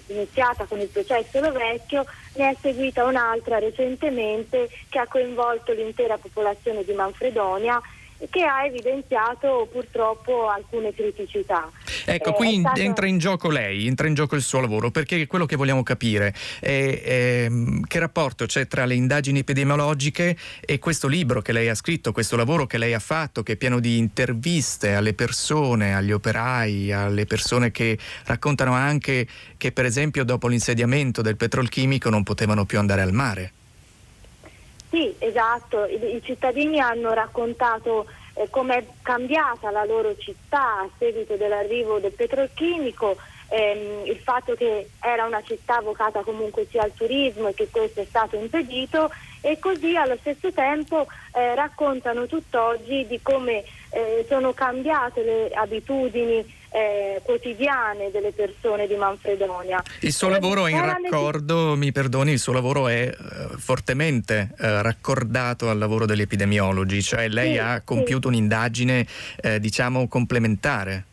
iniziata con il processo Rovecchio, ne è seguita un'altra recentemente che ha coinvolto l'intera popolazione di Manfredonia che ha evidenziato purtroppo alcune criticità. Ecco, eh, qui stato... entra in gioco lei, entra in gioco il suo lavoro, perché quello che vogliamo capire è, è che rapporto c'è tra le indagini epidemiologiche e questo libro che lei ha scritto, questo lavoro che lei ha fatto, che è pieno di interviste alle persone, agli operai, alle persone che raccontano anche che per esempio dopo l'insediamento del petrolchimico non potevano più andare al mare. Sì, esatto, I, i cittadini hanno raccontato eh, è cambiata la loro città a seguito dell'arrivo del petrolchimico, ehm, il fatto che era una città vocata comunque sia al turismo e che questo è stato impedito. E così allo stesso tempo eh, raccontano tutt'oggi di come eh, sono cambiate le abitudini eh, quotidiane delle persone di Manfredonia. Il suo lavoro è in raccordo, mi perdoni, il suo lavoro è uh, fortemente uh, raccordato al lavoro degli epidemiologi, cioè lei sì, ha compiuto sì. un'indagine eh, diciamo complementare.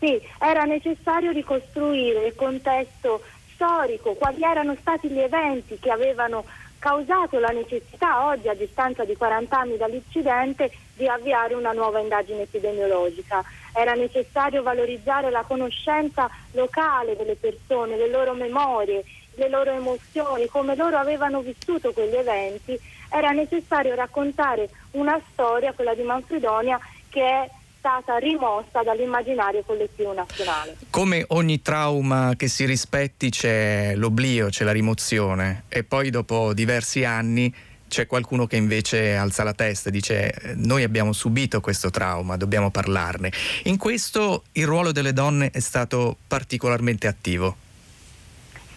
Sì, era necessario ricostruire il contesto storico, quali erano stati gli eventi che avevano causato la necessità oggi, a distanza di 40 anni dall'incidente, di avviare una nuova indagine epidemiologica. Era necessario valorizzare la conoscenza locale delle persone, le loro memorie, le loro emozioni, come loro avevano vissuto quegli eventi. Era necessario raccontare una storia, quella di Manfredonia, che è stata rimossa dall'immaginario collettivo nazionale. Come ogni trauma che si rispetti c'è l'oblio, c'è la rimozione e poi dopo diversi anni c'è qualcuno che invece alza la testa e dice noi abbiamo subito questo trauma, dobbiamo parlarne. In questo il ruolo delle donne è stato particolarmente attivo.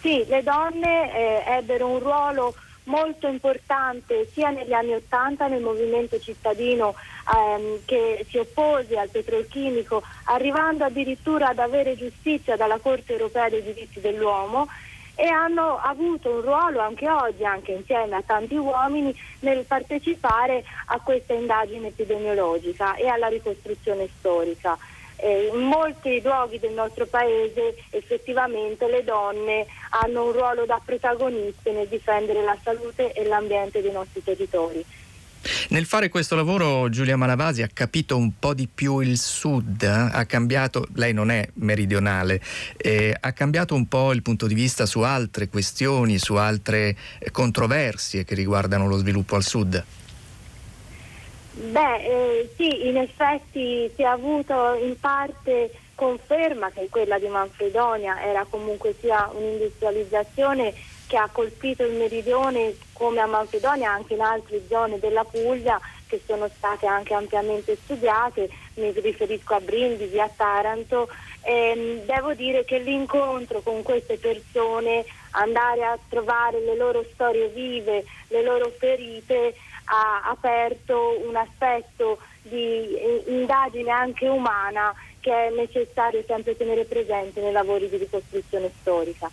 Sì, le donne eh, ebbero un ruolo molto importante sia negli anni Ottanta nel movimento cittadino ehm, che si oppose al petrolchimico, arrivando addirittura ad avere giustizia dalla Corte europea dei diritti dell'uomo e hanno avuto un ruolo anche oggi, anche insieme a tanti uomini, nel partecipare a questa indagine epidemiologica e alla ricostruzione storica. Eh, in molti luoghi del nostro paese effettivamente le donne hanno un ruolo da protagoniste nel difendere la salute e l'ambiente dei nostri territori. Nel fare questo lavoro Giulia Malavasi ha capito un po' di più il sud, eh? ha cambiato, lei non è meridionale, eh, ha cambiato un po' il punto di vista su altre questioni, su altre eh, controversie che riguardano lo sviluppo al sud. Beh, eh, sì, in effetti si è avuto in parte conferma che quella di Manfredonia era comunque sia un'industrializzazione che ha colpito il meridione come a Macedonia anche in altre zone della Puglia che sono state anche ampiamente studiate, mi riferisco a Brindisi, a Taranto. E devo dire che l'incontro con queste persone, andare a trovare le loro storie vive, le loro ferite, ha aperto un aspetto di indagine anche umana che è necessario sempre tenere presente nei lavori di ricostruzione storica.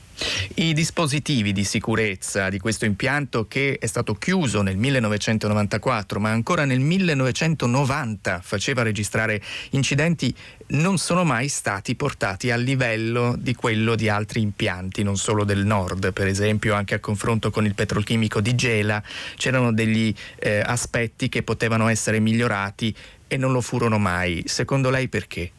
I dispositivi di sicurezza di questo impianto che è stato chiuso nel 1994 ma ancora nel 1990 faceva registrare incidenti non sono mai stati portati a livello di quello di altri impianti, non solo del nord, per esempio anche a confronto con il petrolchimico di Gela c'erano degli eh, aspetti che potevano essere migliorati e non lo furono mai. Secondo lei perché?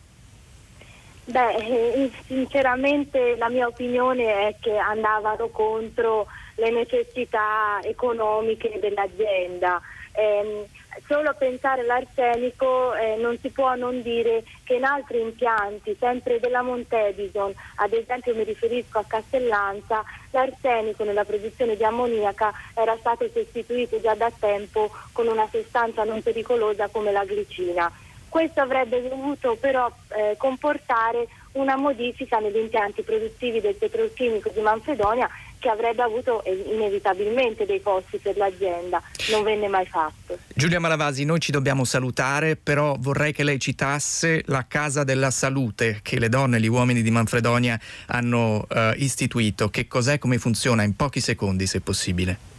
Beh, eh, sinceramente la mia opinione è che andavano contro le necessità economiche dell'azienda. Eh, solo pensare all'arsenico eh, non si può non dire che in altri impianti, sempre della Montedison, ad esempio mi riferisco a Castellanza, l'arsenico nella produzione di ammoniaca era stato sostituito già da tempo con una sostanza non pericolosa come la glicina. Questo avrebbe dovuto però eh, comportare una modifica negli impianti produttivi del petrolchimico di Manfredonia che avrebbe avuto eh, inevitabilmente dei costi per l'azienda. Non venne mai fatto. Giulia Malavasi, noi ci dobbiamo salutare, però vorrei che lei citasse la Casa della Salute che le donne e gli uomini di Manfredonia hanno eh, istituito. Che cos'è, come funziona, in pochi secondi se possibile.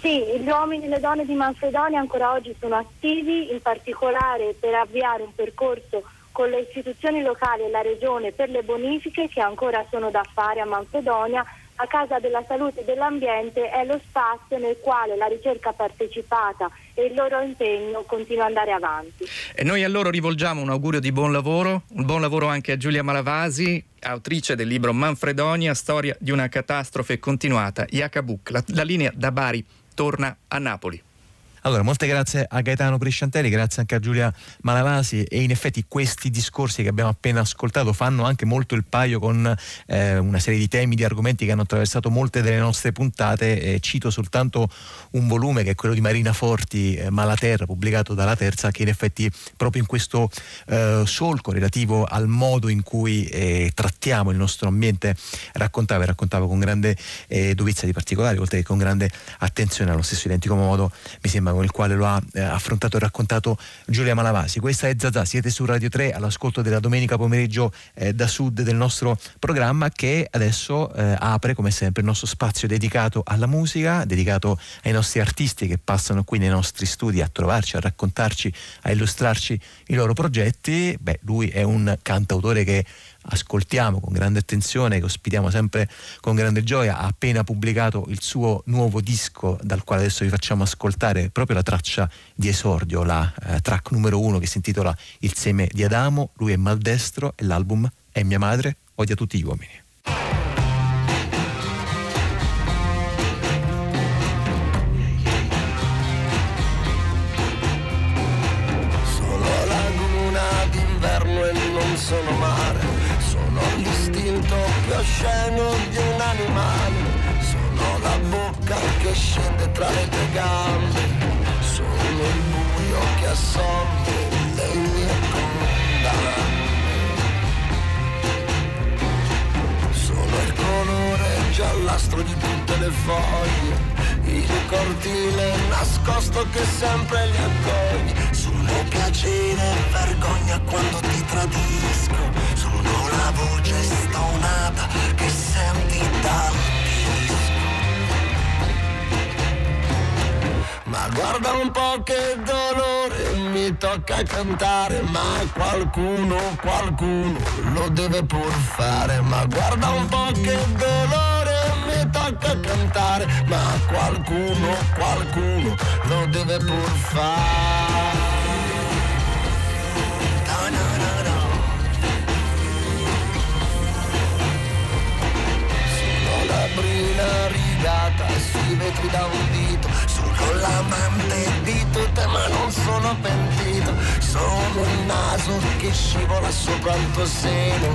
Sì, gli uomini e le donne di Manfredonia ancora oggi sono attivi, in particolare per avviare un percorso con le istituzioni locali e la regione per le bonifiche che ancora sono da fare a Manfredonia. A Casa della Salute e dell'Ambiente è lo spazio nel quale la ricerca partecipata e il loro impegno continua ad andare avanti. E noi a loro rivolgiamo un augurio di buon lavoro, un buon lavoro anche a Giulia Malavasi, autrice del libro Manfredonia, storia di una catastrofe continuata. Iacabuc, la, la linea da Bari torna a Napoli. Allora, molte grazie a Gaetano Prisciantelli, grazie anche a Giulia Malavasi e in effetti questi discorsi che abbiamo appena ascoltato fanno anche molto il paio con eh, una serie di temi, di argomenti che hanno attraversato molte delle nostre puntate. Eh, cito soltanto un volume che è quello di Marina Forti, eh, Malaterra, pubblicato dalla Terza, che in effetti proprio in questo eh, solco relativo al modo in cui eh, trattiamo il nostro ambiente raccontava e raccontava con grande eh, dovizia di particolari, oltre che con grande attenzione allo stesso identico modo, mi sembra con il quale lo ha eh, affrontato e raccontato Giulia Malavasi. Questa è Zazà, siete su Radio 3 all'ascolto della domenica pomeriggio eh, da sud del nostro programma che adesso eh, apre come sempre il nostro spazio dedicato alla musica, dedicato ai nostri artisti che passano qui nei nostri studi a trovarci, a raccontarci, a illustrarci i loro progetti. Beh, lui è un cantautore che ascoltiamo con grande attenzione, che ospitiamo sempre con grande gioia, ha appena pubblicato il suo nuovo disco dal quale adesso vi facciamo ascoltare proprio la traccia di esordio, la eh, track numero uno che si intitola Il seme di Adamo, lui è maldestro e l'album è mia madre, odia tutti gli uomini. Sono laguna d'inverno e non sono mare più osceno di un animale. Sono la bocca che scende tra le tue gambe. Sono il buio che assorbe le mie condanne. Sono il colore giallastro di tutte le foglie. Il cortile nascosto che sempre li accogli. Sono piacere e vergogna quando ti tradisco una voce stonata senti disco. Ma guarda un po' che dolore, mi tocca cantare, ma qualcuno, qualcuno lo deve pur fare. Ma guarda un po' che dolore, mi tocca cantare, ma qualcuno, qualcuno lo deve pur fare. Brina rigata sui vetri da un dito. Sono l'amante di tutte ma non sono pentito. Sono il naso che scivola sopra il tuo seno.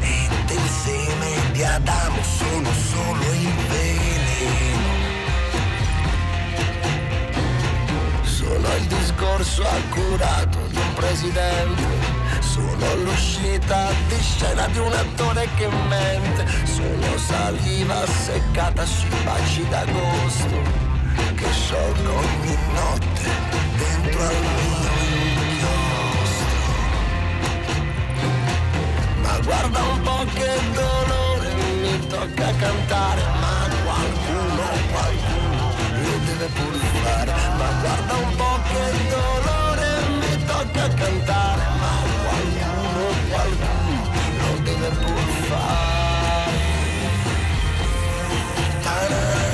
E del seme di Adamo sono solo il veleno Sono il discorso accurato di un presidente sono l'uscita di scena di un attore che mente. Sono saliva seccata sui baci d'agosto. Che sciolgo ogni notte dentro al mio. Ma guarda un po' che dolore mi tocca cantare. Ma qualcuno, qualcuno lo deve pur fare. Ma guarda un po' che dolore mi tocca cantare. Ma qualcuno Los Liverpool Fire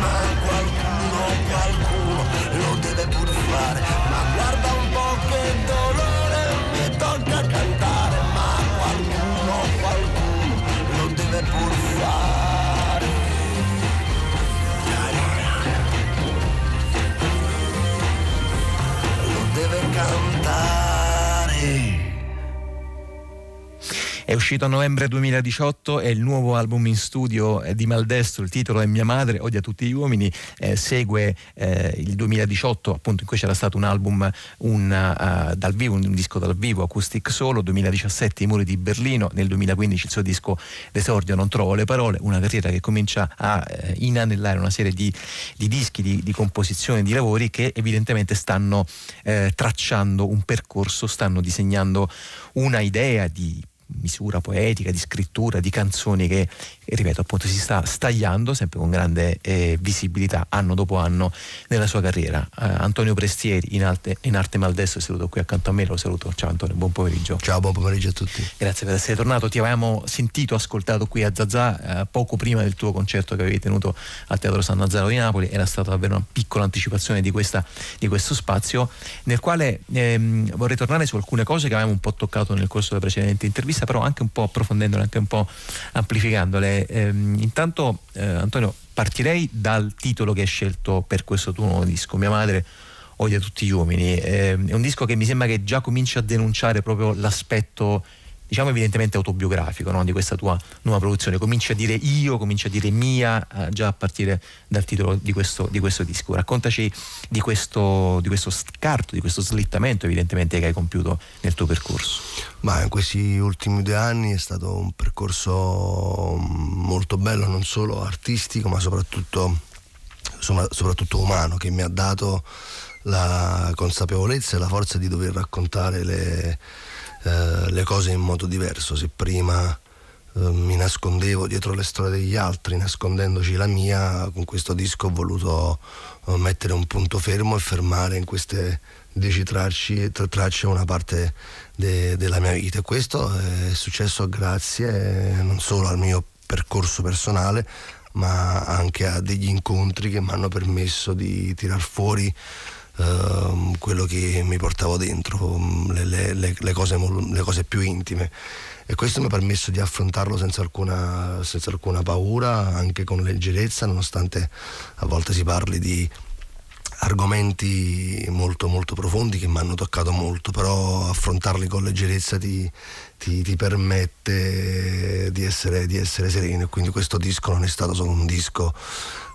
ma qualcuno, qualcuno lo deve pur fare. Ma guarda un po' che dolore È uscito a novembre 2018, è il nuovo album in studio eh, di Maldestro, il titolo è Mia madre, odia tutti gli uomini, eh, segue eh, il 2018 appunto in cui c'era stato un album un, uh, dal vivo, un disco dal vivo, Acoustic Solo, 2017 I muri di Berlino, nel 2015 il suo disco L'esordio non trovo le parole, una carriera che comincia a eh, inanellare una serie di, di dischi, di, di composizioni, di lavori che evidentemente stanno eh, tracciando un percorso, stanno disegnando una idea di misura poetica, di scrittura, di canzoni che, ripeto, appunto si sta stagliando sempre con grande eh, visibilità anno dopo anno nella sua carriera. Eh, Antonio Prestieri in, arte, in arte Maldestro è seduto qui accanto a me, lo saluto. Ciao Antonio, buon pomeriggio. Ciao, buon pomeriggio a tutti. Grazie per essere tornato. Ti avevamo sentito, ascoltato qui a Zazà eh, poco prima del tuo concerto che avevi tenuto al Teatro San Nazaro di Napoli. Era stata davvero una piccola anticipazione di, questa, di questo spazio, nel quale ehm, vorrei tornare su alcune cose che avevamo un po' toccato nel corso della precedente intervista, però anche un po' approfondendole, anche un po' amplificandole. Ehm, intanto, eh, Antonio, partirei dal titolo che hai scelto per questo tuo nuovo disco, Mia madre odia tutti gli uomini. Eh, è un disco che mi sembra che già comincia a denunciare proprio l'aspetto, diciamo evidentemente autobiografico no? di questa tua nuova produzione. Cominci a dire io, cominci a dire mia, eh, già a partire dal titolo di questo, di questo disco. Raccontaci di questo, di questo scarto, di questo slittamento evidentemente che hai compiuto nel tuo percorso. Ma in questi ultimi due anni è stato un percorso molto bello, non solo artistico, ma soprattutto, soprattutto umano, che mi ha dato la consapevolezza e la forza di dover raccontare le, eh, le cose in modo diverso. Se prima eh, mi nascondevo dietro le storie degli altri, nascondendoci la mia, con questo disco ho voluto eh, mettere un punto fermo e fermare in queste dieci tracce, tracce una parte de, della mia vita. E questo è successo grazie non solo al mio percorso personale, ma anche a degli incontri che mi hanno permesso di tirar fuori Uh, quello che mi portavo dentro, le, le, le, cose, le, cose, più intime. E questo mi ha permesso di affrontarlo senza alcuna, senza alcuna paura, anche con leggerezza, nonostante a volte si parli di argomenti molto molto profondi che mi hanno toccato molto, però affrontarli con leggerezza ti, ti, ti permette di essere, di essere sereno. Quindi questo disco non è stato solo un disco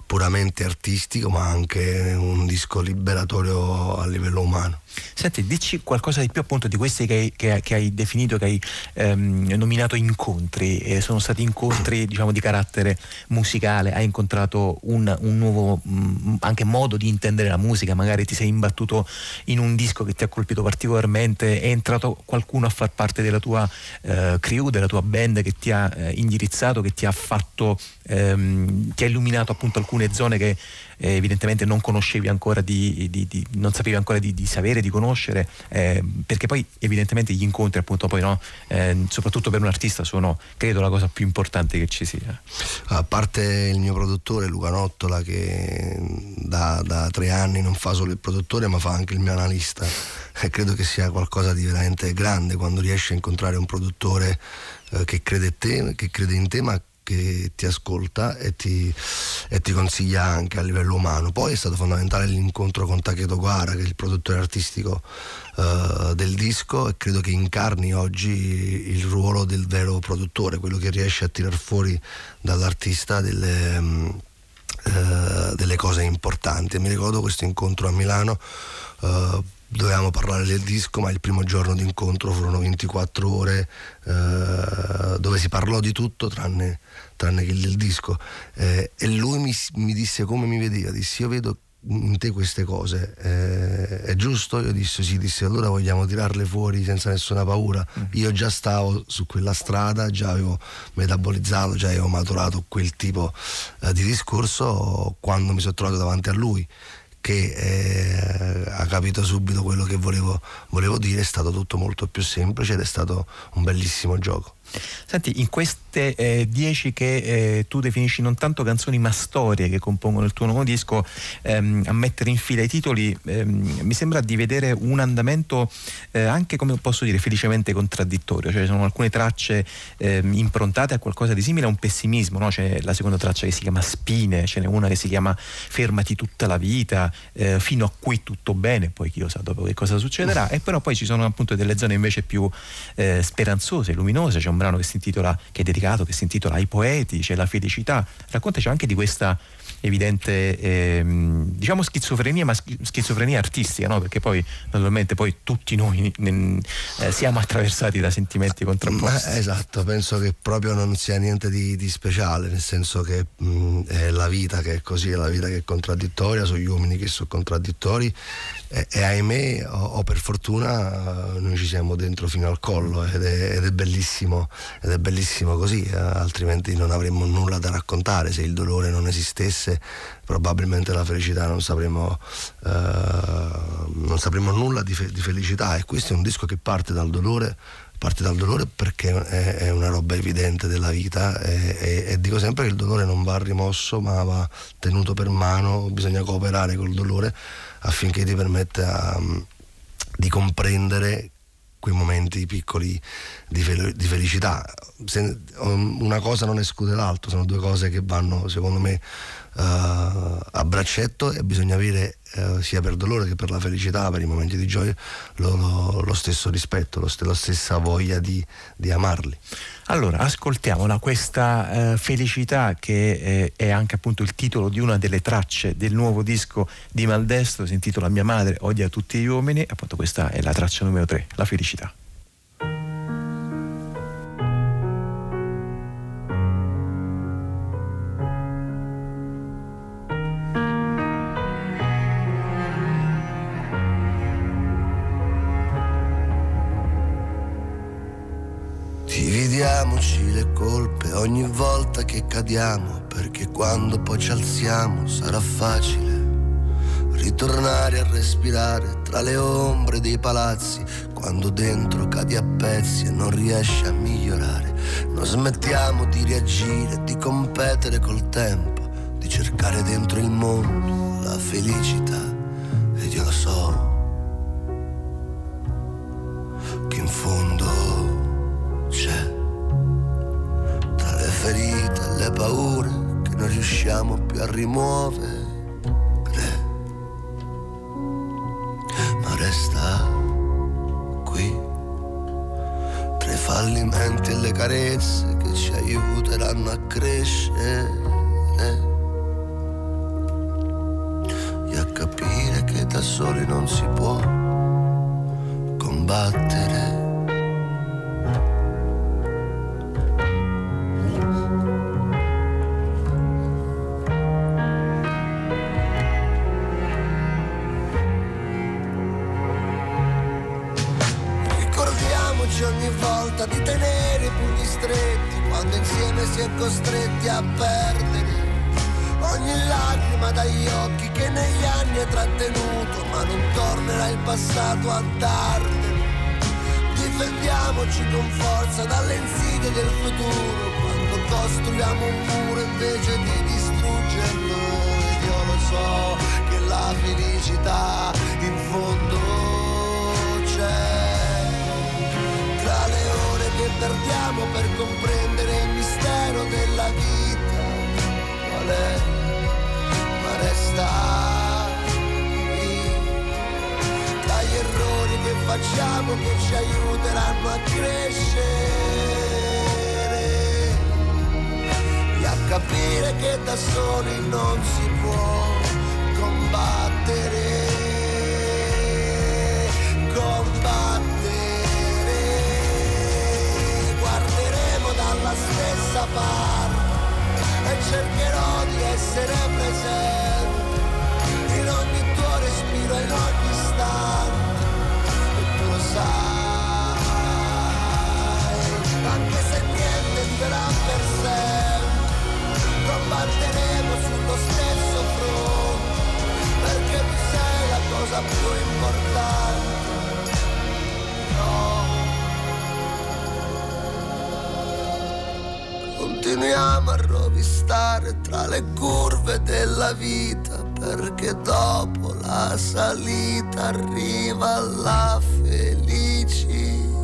puramente artistico ma anche un disco liberatorio a livello umano. Senti, dici qualcosa di più appunto di questi che hai, che, che hai definito, che hai ehm, nominato incontri, eh, sono stati incontri diciamo di carattere musicale, hai incontrato un, un nuovo mh, anche modo di intendere la musica, magari ti sei imbattuto in un disco che ti ha colpito particolarmente, è entrato qualcuno a far parte della tua eh, crew, della tua band che ti ha eh, indirizzato, che ti ha fatto, ehm, ti ha illuminato appunto alcune zone che eh, evidentemente non conoscevi ancora di, di, di non sapevi ancora di, sapere, di conoscere, eh, perché poi evidentemente gli incontri appunto poi no, eh, soprattutto per un artista sono credo la cosa più importante che ci sia. A parte il mio produttore Luca Nottola che da, da tre anni non fa solo il produttore ma fa anche il mio analista e credo che sia qualcosa di veramente grande quando riesci a incontrare un produttore eh, che crede, te, che crede in te ma che ti ascolta e ti, e ti, consiglia anche a livello umano. Poi è stato fondamentale l'incontro con Taketo Guara, che è il produttore artistico uh, del disco e credo che incarni oggi il ruolo del vero produttore, quello che riesce a tirar fuori dall'artista delle, um, delle cose importanti. Mi ricordo questo incontro a Milano. Uh, dovevamo parlare del disco, ma il primo giorno di incontro furono 24 ore eh, dove si parlò di tutto tranne, tranne che del disco. Eh, e lui mi, mi, disse come mi vedeva, disse io vedo in te queste cose, eh, è giusto? Io dissi sì, disse allora vogliamo tirarle fuori senza nessuna paura. Mm. Io già stavo su quella strada, già avevo metabolizzato, già avevo maturato quel tipo eh, di discorso quando mi sono trovato davanti a lui che eh, ha capito subito quello che volevo, volevo dire, è stato tutto molto più semplice ed è stato un bellissimo gioco. Senti, in queste eh, dieci che eh, tu definisci non tanto canzoni ma storie che compongono il tuo nuovo disco, ehm, a mettere in fila i titoli, ehm, mi sembra di vedere un andamento eh, anche, come posso dire, felicemente contraddittorio. Cioè, sono alcune tracce ehm, improntate a qualcosa di simile a un pessimismo. No? C'è la seconda traccia che si chiama Spine, ce n'è una che si chiama Fermati tutta la vita, eh, fino a qui tutto bene, poi chi lo sa dopo che cosa succederà. E però poi ci sono appunto delle zone invece più eh, speranzose, luminose. C'è un brano che si intitola, che è dedicato, che si intitola Ai poeti, c'è la felicità. Raccontaci anche di questa evidente ehm, diciamo schizofrenia ma schizofrenia artistica no? perché poi naturalmente poi tutti noi ne, eh, siamo attraversati da sentimenti contrapposti ma, esatto penso che proprio non sia niente di, di speciale nel senso che mh, è la vita che è così è la vita che è contraddittoria sono gli uomini che sono contraddittori e, e ahimè o, o, per fortuna noi ci siamo dentro fino al collo ed è, ed è bellissimo ed è bellissimo così eh, altrimenti non avremmo nulla da raccontare se il dolore non esistesse probabilmente la felicità non sapremo eh, non sapremo nulla di, fe- di felicità. E questo è un disco che parte dal dolore parte dal dolore perché è, è una roba evidente della vita. E, e, e, dico sempre che il dolore non va rimosso ma va tenuto per mano, bisogna cooperare col dolore affinché ti permetta um, di comprendere quei momenti piccoli di, fel- di felicità. Se, una cosa non esclude l'altro, sono due cose che vanno secondo me a braccetto e bisogna avere uh, sia per dolore che per la felicità, per i momenti di gioia, lo, lo, lo stesso rispetto, lo st- la stessa voglia di, di amarli. Allora, ascoltiamola questa eh, felicità che eh, è anche appunto il titolo di una delle tracce del nuovo disco di Maldestro, si intitola Mia madre odia tutti gli uomini, appunto questa è la traccia numero 3, la felicità. Dividiamoci le colpe ogni volta che cadiamo, perché quando poi ci alziamo sarà facile ritornare a respirare tra le ombre dei palazzi, quando dentro cadi a pezzi e non riesci a migliorare. Non smettiamo di reagire, di competere col tempo, di cercare dentro il mondo la felicità. Ed io lo so che in fondo c'è ferite e le paure che non riusciamo più a rimuovere. Ma resta qui, tra i fallimenti e le carezze che ci aiuteranno a crescere. E a capire che da soli non si può combattere. Si è costretti a perdere ogni lacrima dagli occhi che negli anni è trattenuto, ma non tornerà il passato a dartene. Difendiamoci con forza dalle insidie del futuro, quando costruiamo un muro invece di distruggerlo. Io lo so che la felicità in fondo perdiamo per comprendere il mistero della vita. Qual è, ma resta dagli errori che facciamo che ci aiuteranno a crescere e a capire che da soli non si può. Combattere, dalla stessa parte e cercherò di essere presente in ogni tuo respiro, in ogni istante, e tu lo sai, anche se niente durerà per sempre, combatteremo sullo stesso fronte, perché tu sei la cosa più importante. Continuiamo a rovistare tra le curve della vita perché dopo la salita arriva la felicità.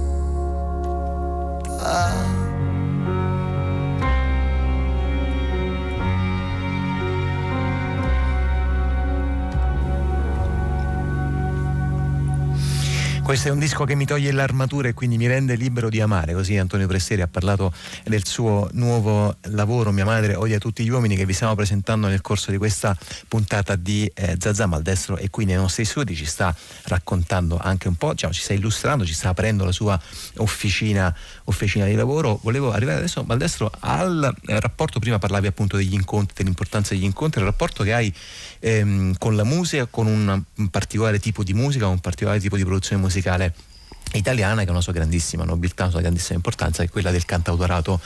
Questo è un disco che mi toglie l'armatura e quindi mi rende libero di amare, così Antonio Presseri ha parlato del suo nuovo lavoro, Mia madre odia tutti gli uomini, che vi stiamo presentando nel corso di questa puntata di eh, Zazà Maldestro e qui nei nostri studi ci sta raccontando anche un po', diciamo, ci sta illustrando, ci sta aprendo la sua officina, officina di lavoro. Volevo arrivare adesso, Maldestro, al eh, rapporto, prima parlavi appunto degli incontri, dell'importanza degli incontri, il rapporto che hai ehm, con la musica, con un, particolare tipo di musica, un particolare tipo di produzione musicale italiana che ha una sua grandissima nobiltà, una sua grandissima importanza, che è quella del cantautorato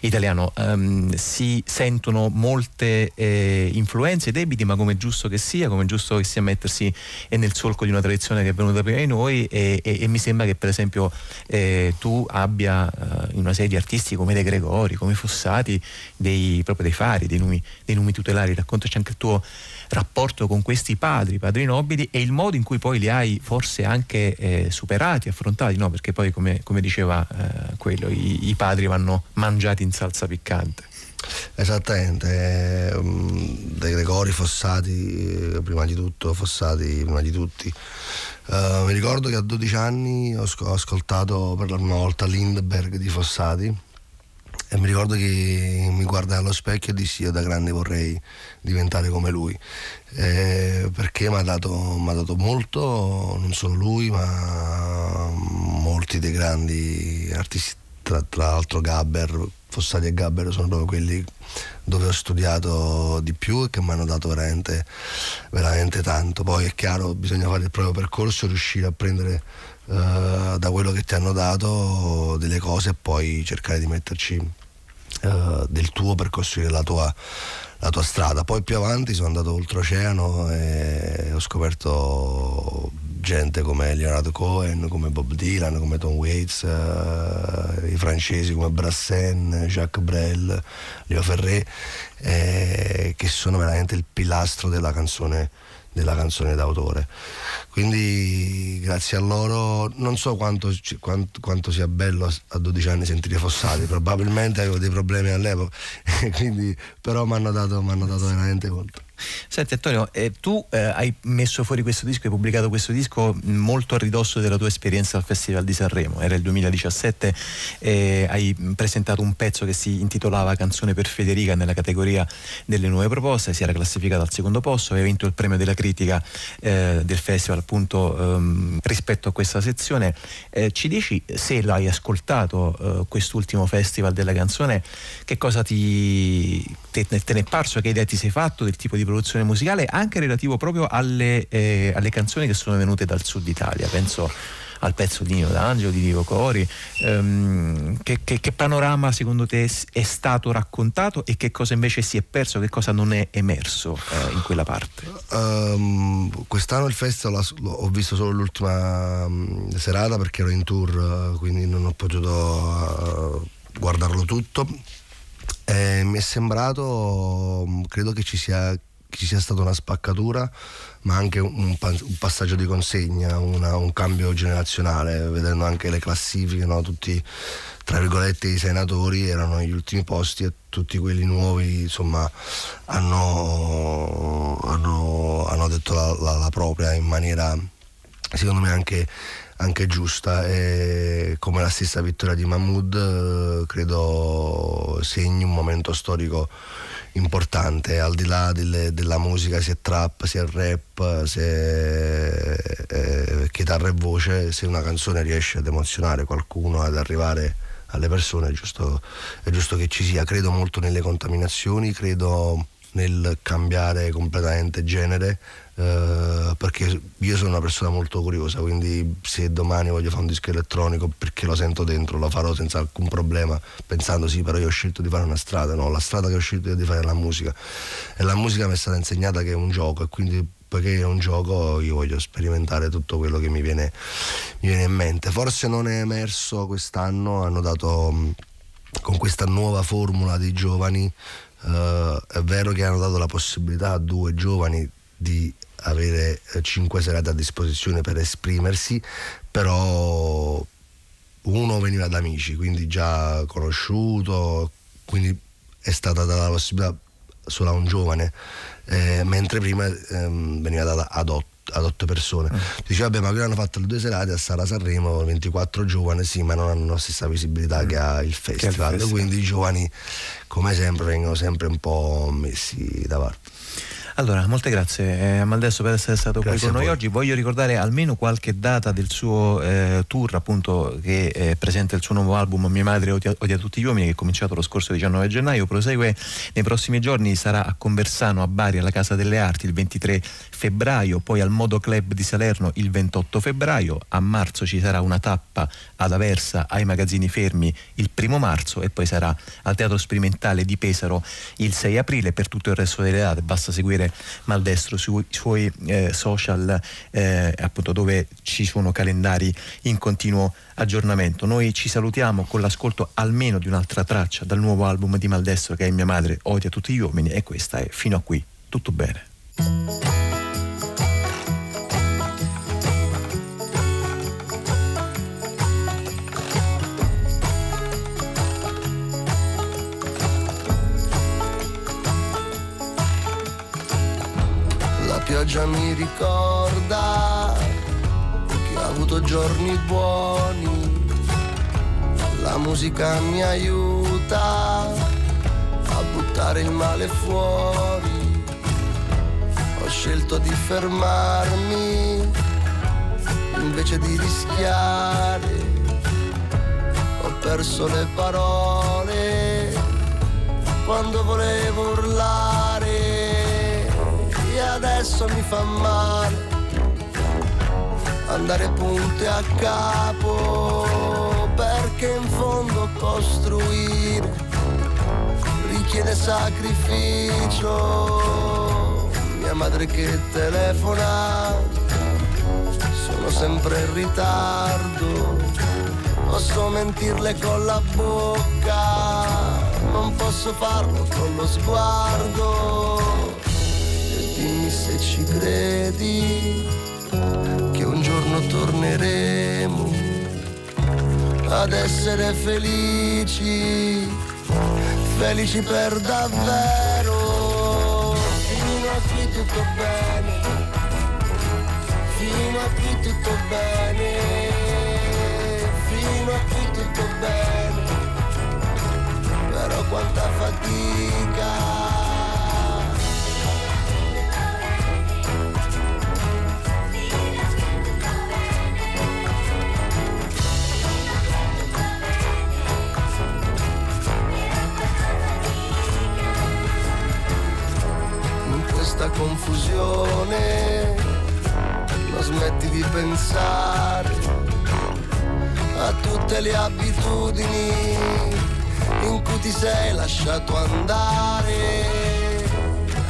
italiano. Um, si sentono molte eh, influenze, debiti, ma come è giusto che sia, come è giusto che sia mettersi nel solco di una tradizione che è venuta prima di noi e, e, e mi sembra che per esempio eh, tu abbia in una serie di artisti come De Gregori, come Fossati, dei, proprio dei fari, dei numi, dei numi tutelari, raccontaci anche il tuo rapporto con questi padri, padri nobili e il modo in cui poi li hai forse anche eh, superati, affrontati, no? perché poi come, come diceva eh, quello, i, i padri vanno mangiati in salsa piccante. Esattamente, De Gregori, Fossati, eh, prima di tutto, Fossati, prima di tutti. Uh, mi ricordo che a 12 anni ho, ascoltato per la prima volta Lindbergh di Fossati e mi ricordo che mi guardai allo specchio e dissi io da grande vorrei diventare come lui. Eh, perché mi ha dato, dato, molto non solo lui ma molti dei grandi artisti. Tra, tra l'altro Gabber Fossati e Gabber sono proprio quelli dove ho studiato di più e che mi hanno dato veramente, veramente tanto. Poi è chiaro bisogna fare il proprio percorso riuscire a prendere uh, da quello che ti hanno dato delle cose e poi cercare di metterci uh, del tuo per costruire la tua, la tua strada. Poi più avanti sono andato oltreoceano e ho scoperto gente come Leonardo Cohen, come Bob Dylan, come Tom Waits, uh, i francesi come Brassen, Jacques Brel, Leo Ferré, eh, che sono veramente il pilastro della canzone della canzone d'autore. Quindi grazie a loro non so quanto, quanto, quanto sia bello a 12 anni sentire Fossati, probabilmente avevo dei problemi all'epoca, quindi, però mi hanno dato, dato veramente molto. Senti Antonio, eh, tu eh, hai messo fuori questo disco, hai pubblicato questo disco molto a ridosso della tua esperienza al Festival di Sanremo, era il 2017, eh, hai presentato un pezzo che si intitolava Canzone per Federica nella categoria delle nuove proposte, si era classificato al secondo posto, aveva vinto il premio della critica eh, del festival appunto ehm, rispetto a questa sezione. Eh, ci dici se l'hai ascoltato eh, quest'ultimo festival della canzone, che cosa ti, te, te ne è parso, che idea ti sei fatto del tipo di produzione musicale anche relativo proprio alle, eh, alle canzoni che sono venute dal sud Italia. Penso al pezzo di Nino D'Angelo, di Divo Cori. Um, che, che, che, panorama secondo te è stato raccontato e che cosa invece si è perso, che cosa non è emerso eh, in quella parte? Um, quest'anno il festival ho visto solo l'ultima um, serata perché ero in tour, uh, quindi non ho potuto uh, guardarlo tutto. E mi è sembrato, credo che ci sia ci sia stata una spaccatura, ma anche un, un passaggio di consegna, una, un cambio generazionale, vedendo anche le classifiche, no? tutti tra virgolette i senatori erano negli ultimi posti e tutti quelli nuovi insomma hanno, hanno, hanno detto la, la, la, propria in maniera secondo me anche, anche giusta e come la stessa vittoria di Mahmoud credo segni un momento storico importante, al di là delle, della musica, sia trap, sia rap, sia eh, chitarra e voce, se una canzone riesce ad emozionare qualcuno, ad arrivare alle persone, è giusto, è giusto che ci sia. Credo molto nelle contaminazioni, credo nel cambiare completamente genere, eh, perché io sono una persona molto curiosa, quindi se domani voglio fare un disco elettronico perché lo sento dentro, lo farò senza alcun problema, pensando sì, però io ho scelto di fare una strada, no, la strada che ho scelto di fare è la musica e la musica mi è stata insegnata che è un gioco e quindi poiché è un gioco io voglio sperimentare tutto quello che mi viene, mi viene in mente. Forse non è emerso quest'anno, hanno dato con questa nuova formula dei giovani, Uh, è vero che hanno dato la possibilità a due giovani di avere eh, cinque serate a disposizione per esprimersi, però uno veniva da amici, quindi già conosciuto, quindi è stata data la possibilità solo a un giovane, eh, mentre prima ehm, veniva data ad otto ad otto persone. Mm. Dice, vabbè, ma qui hanno fatto le due serate a Sara Sanremo, 24 giovani, sì, ma non hanno la stessa visibilità mm. che ha il festival. il festival. Quindi i giovani, come sempre, vengono sempre un po' messi da parte. Allora, molte grazie eh, Amaldesso per essere stato grazie qui con noi oggi. Voglio ricordare almeno qualche data del suo eh, tour, appunto, che eh, presenta il suo nuovo album Mia madre odia, odia, tutti gli uomini, che è cominciato lo scorso 19 gennaio. Prosegue nei prossimi giorni, sarà a Conversano a Bari alla Casa delle Arti il 23 febbraio, poi al Modo Club di Salerno il 28 febbraio, a marzo ci sarà una tappa ad Aversa ai magazzini fermi il primo marzo e poi sarà al Teatro Sperimentale di Pesaro il 6 aprile. Per tutto il resto delle date basta seguire Maldestro sui suoi eh, social eh, appunto dove ci sono calendari in continuo aggiornamento. Noi ci salutiamo con l'ascolto almeno di un'altra traccia dal nuovo album di Maldestro che è Mia madre odia tutti gli uomini e questa è fino a qui. Tutto bene. Pioggia mi ricorda che ho avuto giorni buoni, la musica mi aiuta a buttare il male fuori, ho scelto di fermarmi invece di rischiare, ho perso le parole quando volevo urlare adesso mi fa male andare punte a capo perché in fondo costruire richiede sacrificio. Mia madre che telefona sono sempre in ritardo. Posso mentirle con la bocca non posso farlo con lo sguardo se ci credi che un giorno torneremo ad essere felici, felici per davvero. Fino a qui tutto bene, fino a qui tutto bene, fino a qui tutto bene, però quanta fatica. Questa confusione non smetti di pensare a tutte le abitudini in cui ti sei lasciato andare,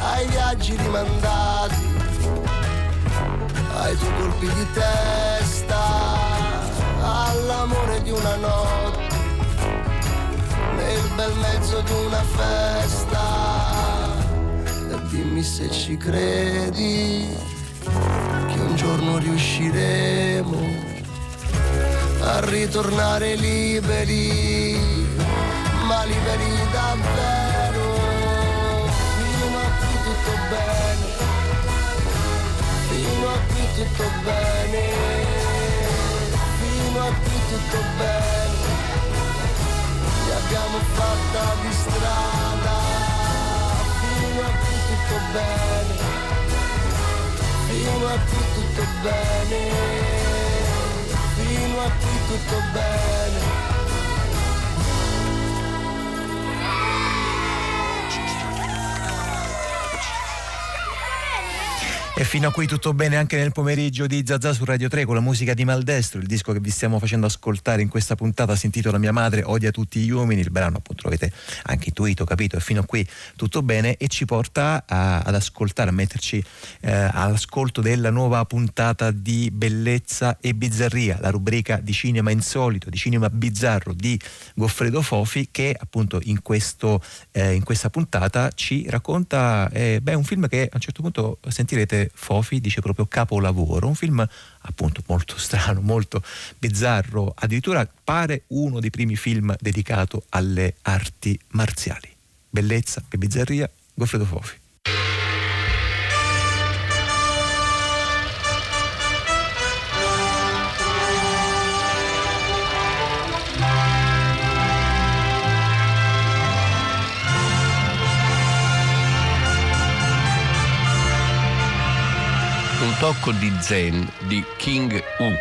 ai viaggi rimandati, ai tuoi colpi di testa, all'amore di una notte, nel bel mezzo di una festa. Dimmi se ci credi che un giorno riusciremo a ritornare liberi, ma liberi davvero. Fino a qui tutto bene, fino a qui tutto bene, fino a qui tutto bene. L'abbiamo fatta di strada, fino a qui tutto bene, fino a qui tutto bene, fino a qui tutto bene. Fino a qui tutto bene anche nel pomeriggio di Zazà su Radio 3 con la musica di Maldestro, il disco che vi stiamo facendo ascoltare in questa puntata si intitola Mia madre odia tutti gli uomini, il brano appunto lo avete anche intuito, capito, e fino a qui tutto bene e ci porta a, ad ascoltare, a metterci eh, all'ascolto della nuova puntata di Bellezza e Bizzarria, la rubrica di cinema insolito, di cinema bizzarro di Goffredo Fofi che appunto in, questo, eh, in questa puntata ci racconta eh, beh, un film che a un certo punto sentirete Fofi dice proprio capolavoro, un film appunto molto strano, molto bizzarro, addirittura pare uno dei primi film dedicato alle arti marziali. Bellezza e bizzarria, Goffredo Fofi. Tocco di zen di King U.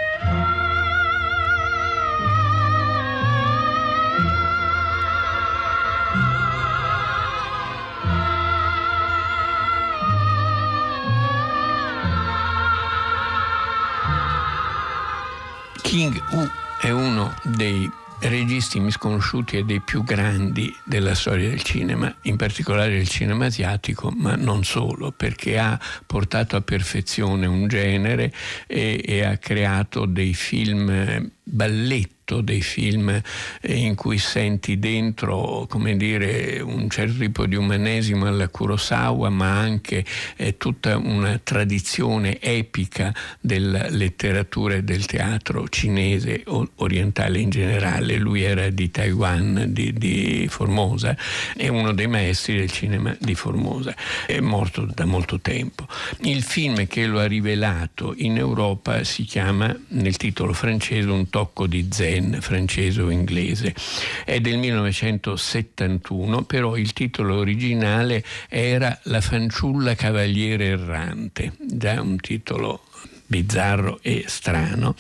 King U è uno dei registi misconosciuti e dei più grandi della storia del cinema, in particolare del cinema asiatico, ma non solo, perché ha portato a perfezione un genere e, e ha creato dei film balletti dei film in cui senti dentro come dire, un certo tipo di umanesimo alla Kurosawa, ma anche eh, tutta una tradizione epica della letteratura e del teatro cinese o orientale in generale. Lui era di Taiwan, di, di Formosa, è uno dei maestri del cinema di Formosa, è morto da molto tempo. Il film che lo ha rivelato in Europa si chiama, nel titolo francese, Un tocco di zen francese o inglese. È del 1971, però il titolo originale era La fanciulla cavaliere errante, già un titolo bizzarro e strano.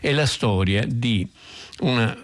È la storia di una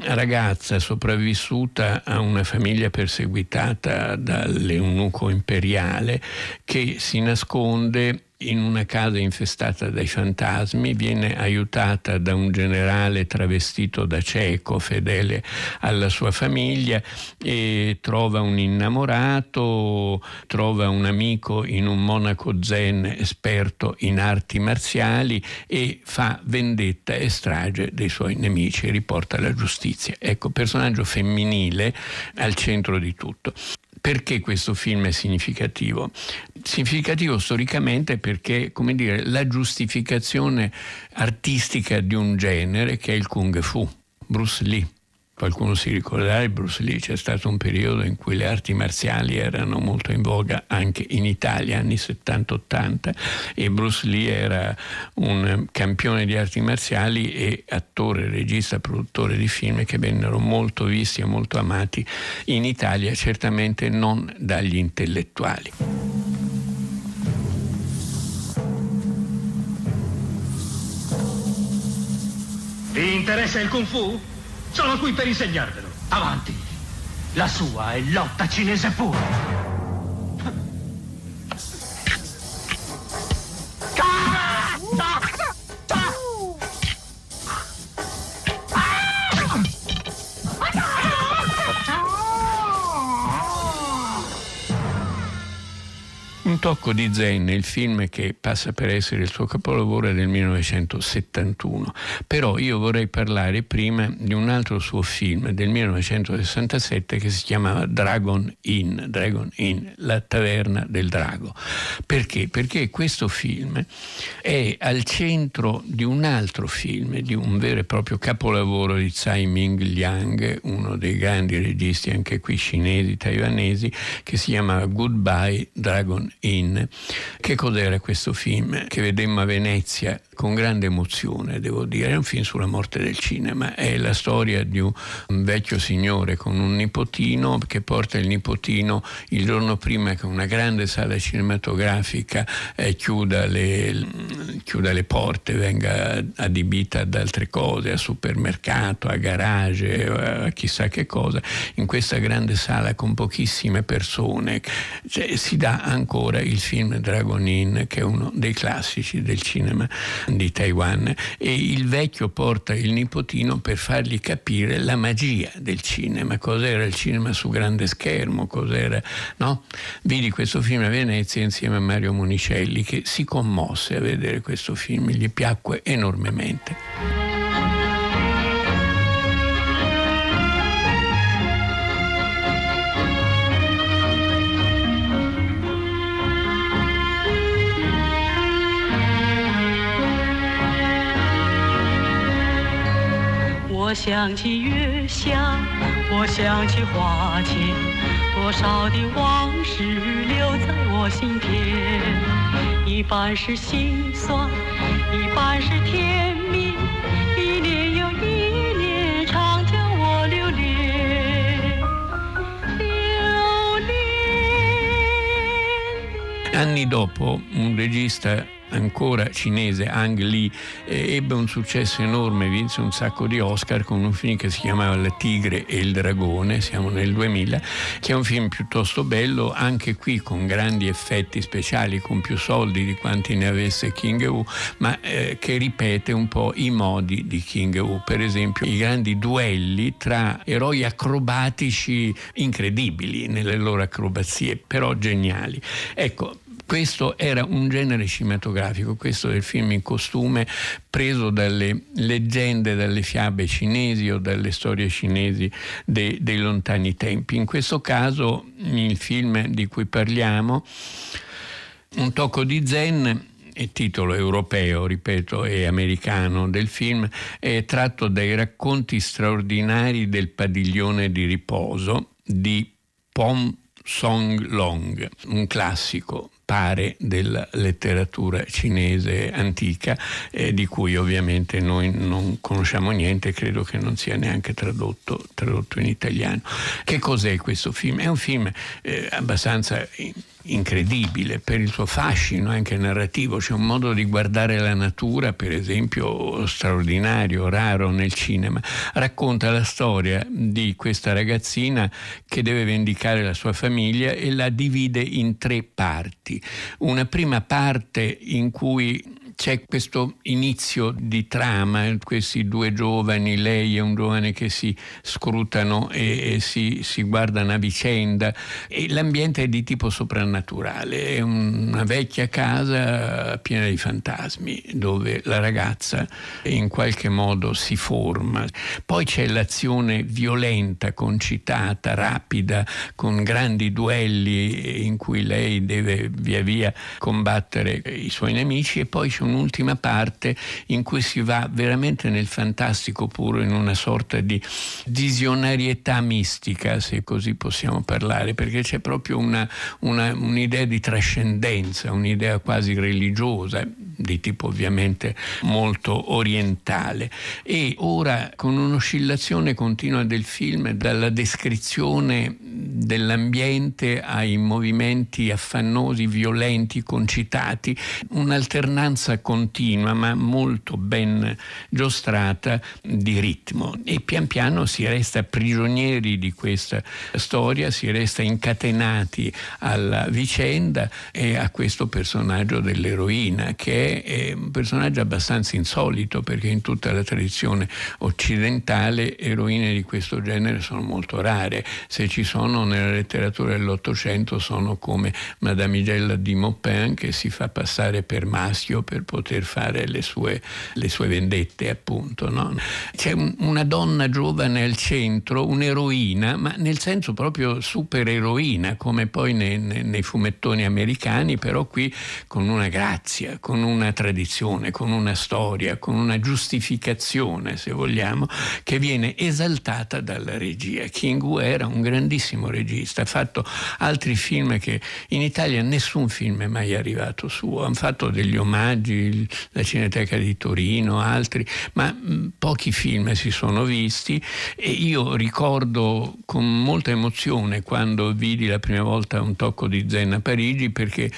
ragazza sopravvissuta a una famiglia perseguitata dall'eunuco imperiale che si nasconde in una casa infestata dai fantasmi, viene aiutata da un generale travestito da cieco, fedele alla sua famiglia, e trova un innamorato, trova un amico in un monaco zen esperto in arti marziali e fa vendetta e strage dei suoi nemici, riporta la giustizia. Ecco, personaggio femminile al centro di tutto. Perché questo film è significativo? Significativo storicamente perché, come dire, la giustificazione artistica di un genere che è il kung fu, Bruce Lee Qualcuno si ricorderà di Bruce Lee, c'è stato un periodo in cui le arti marziali erano molto in voga anche in Italia, anni 70-80, e Bruce Lee era un campione di arti marziali e attore, regista, produttore di film che vennero molto visti e molto amati in Italia, certamente non dagli intellettuali. Vi interessa il Kung Fu? Sono qui per insegnarvelo. Avanti. La sua è lotta cinese pura. Un Un tocco di zen, il film che passa per essere il suo capolavoro è del 1971, però io vorrei parlare prima di un altro suo film del 1967 che si chiamava Dragon Inn, Dragon Inn, la taverna del drago. Perché? Perché questo film è al centro di un altro film, di un vero e proprio capolavoro di Tsai Ming Liang, uno dei grandi registi anche qui cinesi, taiwanesi, che si chiama Goodbye Dragon Inn. Che cos'era questo film? Che vedemmo a Venezia con grande emozione, devo dire. È un film sulla morte del cinema. È la storia di un vecchio signore con un nipotino che porta il nipotino il giorno prima che una grande sala cinematografica eh, chiuda, le, chiuda, le, porte, venga adibita ad altre cose, a supermercato, a garage, a chissà che cosa. In questa grande sala con pochissime persone cioè, si dà ancora il film Dragon Inn, che è uno dei classici del cinema di Taiwan e il vecchio porta il nipotino per fargli capire la magia del cinema, cos'era il cinema su grande schermo, cos'era, no? Vidi questo film a Venezia insieme a Mario Monicelli che si commosse a vedere questo film, gli piacque enormemente. 想起月下，我想起花前，多少的往事留在我心田。一半是心酸，一半是甜蜜，一年又一年，常叫我留恋，留恋。Anni dopo, un regista ancora cinese, Ang Lee, eh, ebbe un successo enorme, vinse un sacco di Oscar con un film che si chiamava La tigre e il dragone, siamo nel 2000, che è un film piuttosto bello, anche qui con grandi effetti speciali, con più soldi di quanti ne avesse King Wu, ma eh, che ripete un po' i modi di King Wu, per esempio i grandi duelli tra eroi acrobatici incredibili nelle loro acrobazie, però geniali. Ecco, questo era un genere cinematografico, questo del film in costume preso dalle leggende, dalle fiabe cinesi o dalle storie cinesi dei, dei lontani tempi. In questo caso il film di cui parliamo, Un tocco di zen, il titolo europeo, ripeto, e americano del film, è tratto dai racconti straordinari del padiglione di riposo di Pom Song Long, un classico pare della letteratura cinese antica, eh, di cui ovviamente noi non conosciamo niente, credo che non sia neanche tradotto, tradotto in italiano. Che cos'è questo film? È un film eh, abbastanza incredibile per il suo fascino anche narrativo, c'è un modo di guardare la natura, per esempio, straordinario, raro nel cinema. Racconta la storia di questa ragazzina che deve vendicare la sua famiglia e la divide in tre parti. Una prima parte in cui c'è questo inizio di trama, questi due giovani, lei e un giovane che si scrutano e, e si, si, guardano a vicenda e l'ambiente è di tipo soprannaturale, è una vecchia casa piena di fantasmi dove la ragazza in qualche modo si forma. Poi c'è l'azione violenta, concitata, rapida, con grandi duelli in cui lei deve via via combattere i suoi nemici e poi c'è un'ultima parte in cui si va veramente nel fantastico puro, in una sorta di visionarietà mistica, se così possiamo parlare, perché c'è proprio una, una, un'idea di trascendenza, un'idea quasi religiosa, di tipo ovviamente molto orientale. E ora con un'oscillazione continua del film, dalla descrizione dell'ambiente ai movimenti affannosi, violenti, concitati, un'alternanza continua ma molto ben giostrata di ritmo. E pian piano si resta prigionieri di questa storia, si resta incatenati alla vicenda e a questo personaggio dell'eroina che è un personaggio abbastanza insolito perché in tutta la tradizione occidentale eroine di questo genere sono molto rare, se ci sono nella letteratura dell'Ottocento sono come Madamigella di Maupin che si fa passare per maschio per poter fare le sue, le sue vendette appunto. No? C'è un, una donna giovane al centro, un'eroina, ma nel senso proprio supereroina come poi nei, nei, fumettoni americani, però qui con una grazia, con una tradizione, con una storia, con una giustificazione se vogliamo, che viene esaltata dalla regia. King Wu era un grandissimo regista, ha fatto altri film che in Italia nessun film è mai arrivato suo, hanno fatto degli omaggi, la Cineteca di Torino, altri, ma mh, pochi film si sono visti e io ricordo con molta emozione quando vidi la prima volta un tocco di Zen a Parigi perché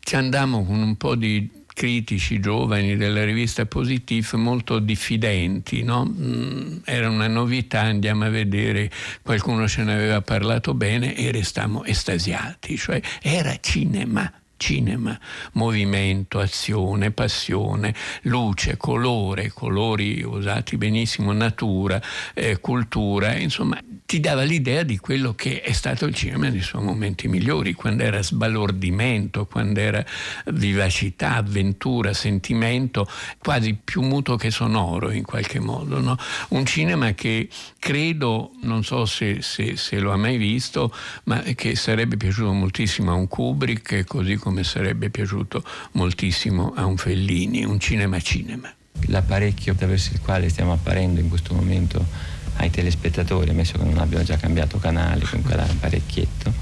ci andammo con un po' di critici giovani della rivista Positif molto diffidenti, no? mm, era una novità, andiamo a vedere, qualcuno ce ne aveva parlato bene e restammo estasiati, cioè era cinema cinema, movimento, azione, passione, luce, colore, colori usati benissimo, natura, eh, cultura, insomma ti dava l'idea di quello che è stato il cinema nei suoi momenti migliori, quando era sbalordimento, quando era vivacità, avventura, sentimento, quasi più muto che sonoro in qualche modo. No? Un cinema che credo, non so se, se, se lo ha mai visto, ma che sarebbe piaciuto moltissimo a un Kubrick, così come sarebbe piaciuto moltissimo a un Fellini, un cinema-cinema. L'apparecchio attraverso il quale stiamo apparendo in questo momento ai telespettatori, ammesso che non abbiano già cambiato canale con quell'apparecchietto,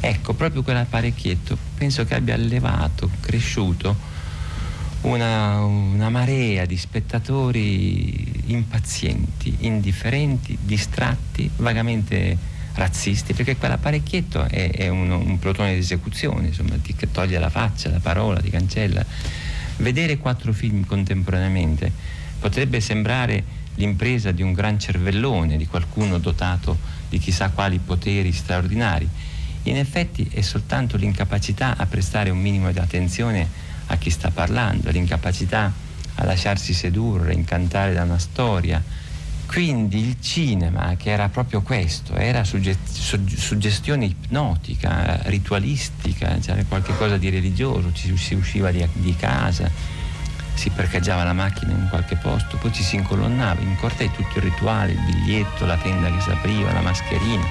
ecco, proprio quell'apparecchietto penso che abbia allevato, cresciuto una, una marea di spettatori impazienti, indifferenti, distratti, vagamente razzisti, perché quell'apparecchietto è, è un, un, plotone di esecuzione, insomma, ti toglie la faccia, la parola, ti cancella. Vedere quattro film contemporaneamente potrebbe sembrare l'impresa di un gran cervellone, di qualcuno dotato di chissà quali poteri straordinari. In effetti è soltanto l'incapacità a prestare un minimo di attenzione a chi sta parlando, l'incapacità a lasciarsi sedurre, incantare da una storia. Quindi il cinema, che era proprio questo, era suggestione ipnotica, ritualistica, c'era qualcosa di religioso, ci si usciva di, di casa, si parcheggiava la macchina in qualche posto, poi ci si incolonnava in cortei tutto il rituale, il biglietto, la tenda che si apriva, la mascherina,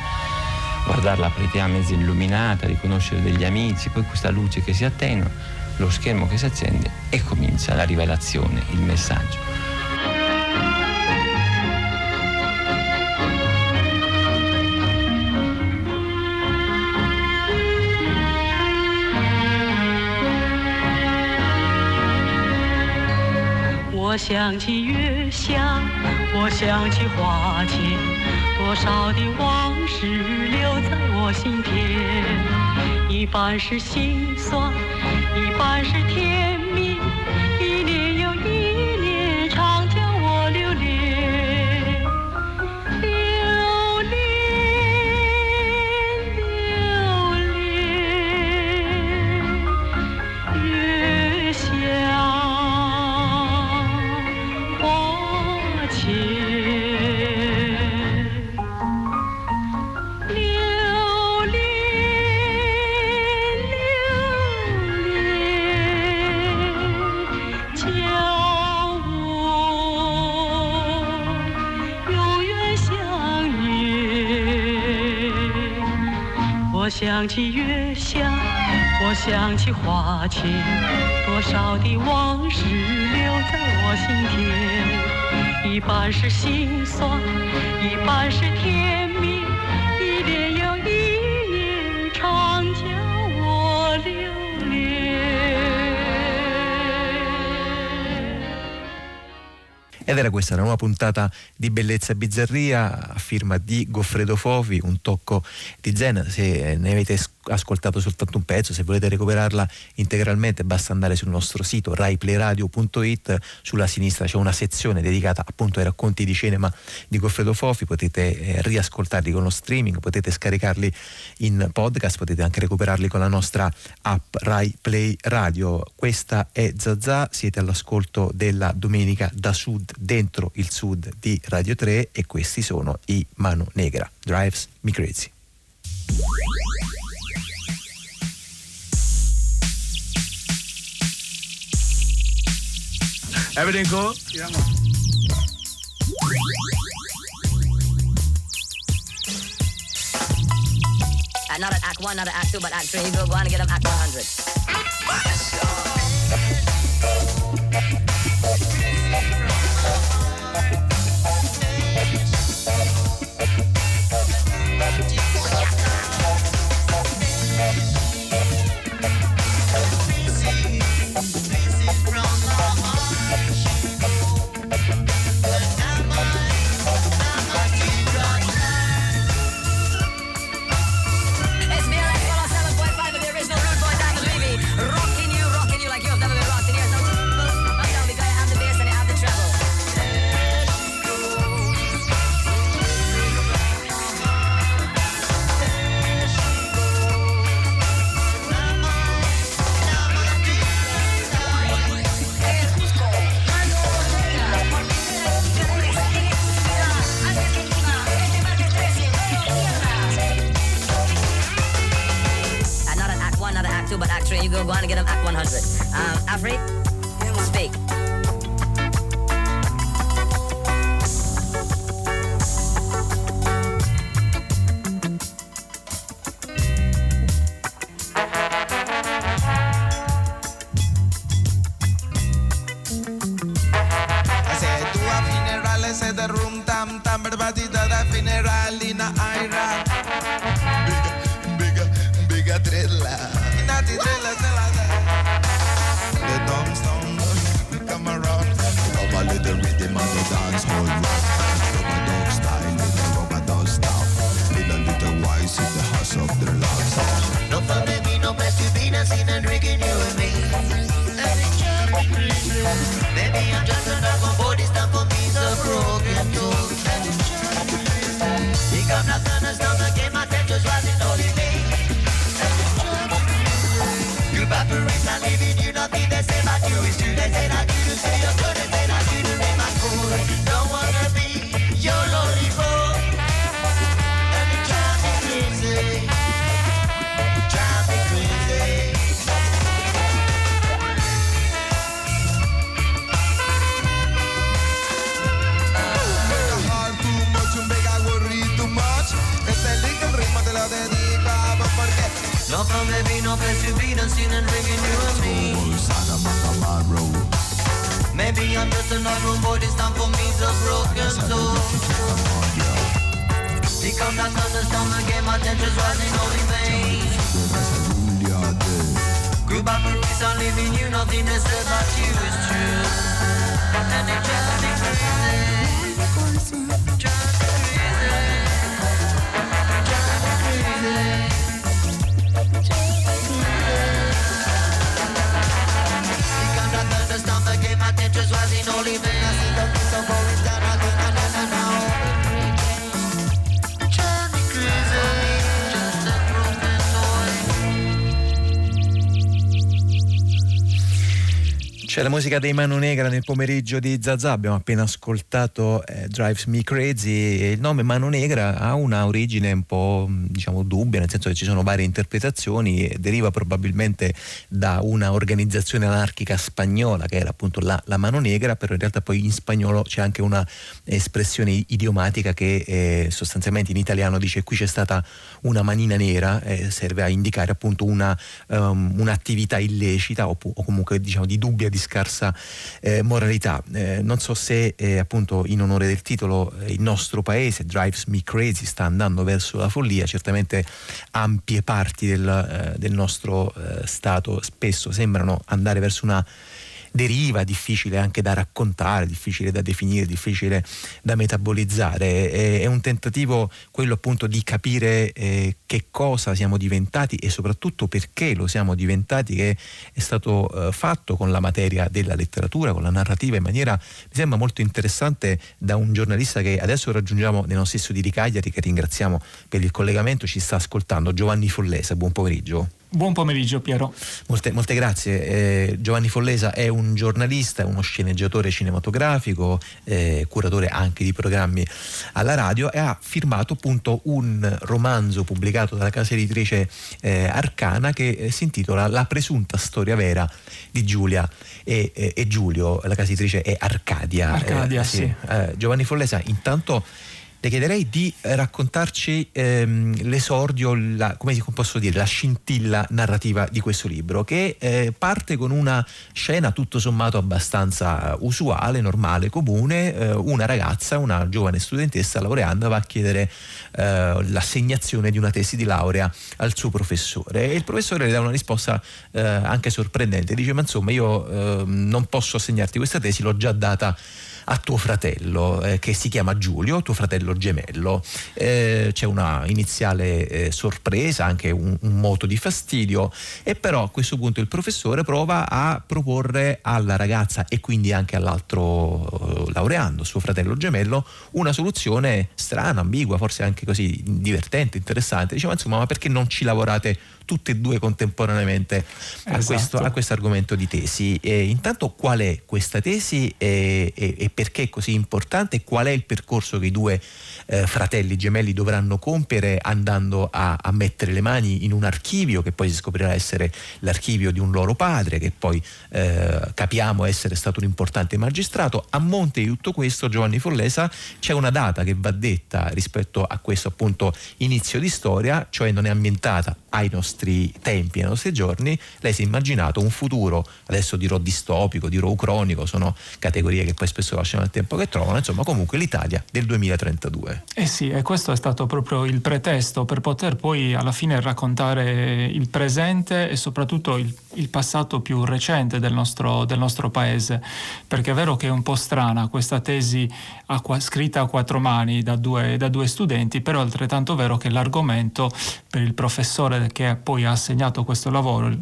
guardare la platea mezza illuminata, riconoscere degli amici, poi questa luce che si attenua, lo schermo che si accende e comincia la rivelazione, il messaggio. 我想起月下，我想起花前，多少的往事留在我心田，一半是心酸，一半是甜想起花前，多少的往事留在我心田。一半是心酸，一半是甜恋。Ed era questa la nuova puntata di Bellezza e Bizzarria a firma di Goffredo Fofi, un tocco di zen. Se ne avete ascoltato soltanto un pezzo, se volete recuperarla integralmente basta andare sul nostro sito raiplayradio.it, sulla sinistra c'è una sezione dedicata appunto ai racconti di cinema di Goffredo Fofi, potete eh, riascoltarli con lo streaming, potete scaricarli in podcast, potete anche recuperarli con la nostra app Rai Play Radio. Questa è Zazà, siete all'ascolto della domenica da sud dentro il sud di Radio 3 e questi sono i Mano Negra, Drives Me Crazy. Everything cool? Yeah, man. Not at Act 1, not at Act 2, but Act 3. Go, go on and get them Act 100. C'è la musica dei Mano Negra nel pomeriggio di Zazà, abbiamo appena ascoltato eh, Drives Me Crazy il nome Mano Negra ha una origine un po' diciamo dubbia, nel senso che ci sono varie interpretazioni, deriva probabilmente da una organizzazione anarchica spagnola che era appunto la, la Mano Negra, però in realtà poi in spagnolo c'è anche una espressione idiomatica che eh, sostanzialmente in italiano dice qui c'è stata una manina nera, eh, serve a indicare appunto una, um, un'attività illecita o, o comunque diciamo di dubbia di scarsa eh, moralità. Eh, non so se eh, appunto in onore del titolo eh, il nostro paese, Drives Me Crazy, sta andando verso la follia, certamente ampie parti del, del nostro Stato spesso sembrano andare verso una deriva, difficile anche da raccontare, difficile da definire, difficile da metabolizzare. È, è un tentativo quello appunto di capire eh, che cosa siamo diventati e soprattutto perché lo siamo diventati, che è stato eh, fatto con la materia della letteratura, con la narrativa in maniera, mi sembra molto interessante, da un giornalista che adesso raggiungiamo nei nostri studi di Cagliari, che ringraziamo per il collegamento, ci sta ascoltando, Giovanni Follesa. Buon pomeriggio. Buon pomeriggio Piero. Molte, molte grazie. Eh, Giovanni Follesa è un giornalista, uno sceneggiatore cinematografico, eh, curatore anche di programmi alla radio e ha firmato appunto un romanzo pubblicato dalla casa editrice eh, Arcana che eh, si intitola La presunta storia vera di Giulia e, e Giulio. La casa editrice è Arcadia. Arcadia, sì. sì. Eh, Giovanni Follesa, intanto le chiederei di raccontarci ehm, l'esordio, la, come posso dire, la scintilla narrativa di questo libro, che eh, parte con una scena tutto sommato abbastanza usuale, normale, comune. Eh, una ragazza, una giovane studentessa laureanda va a chiedere eh, l'assegnazione di una tesi di laurea al suo professore e il professore le dà una risposta eh, anche sorprendente. Dice, ma insomma io ehm, non posso assegnarti questa tesi, l'ho già data a tuo fratello eh, che si chiama Giulio, tuo fratello gemello. Eh, c'è una iniziale eh, sorpresa, anche un, un, moto di fastidio e però a questo punto il professore prova a proporre alla ragazza e quindi anche all'altro eh, laureando, suo fratello gemello, una soluzione strana, ambigua, forse anche così divertente, interessante. Diceva insomma ma perché non ci lavorate tutte e due contemporaneamente esatto. a, questo, a questo argomento di tesi. E intanto qual è questa tesi e, e, e, perché è così importante? Qual è il percorso che i due eh, fratelli gemelli dovranno compiere andando a, a, mettere le mani in un archivio che poi si scoprirà essere l'archivio di un loro padre, che poi eh, capiamo essere stato un importante magistrato. A monte di tutto questo, Giovanni Follesa, c'è una data che va detta rispetto a questo appunto inizio di storia, cioè non è ambientata ai nostri tempi, ai nostri giorni, lei si è immaginato un futuro, adesso dirò distopico, dirò ucronico, sono categorie che poi spesso lasciano il tempo che trovano, insomma comunque l'Italia del 2032. Eh sì, e questo è stato proprio il pretesto per poter poi alla fine raccontare il presente e soprattutto il, il passato più recente del nostro, del nostro, paese, perché è vero che è un po' strana questa tesi a, scritta a quattro mani da due, da due studenti, però è altrettanto vero che l'argomento per il professore che poi ha assegnato questo lavoro,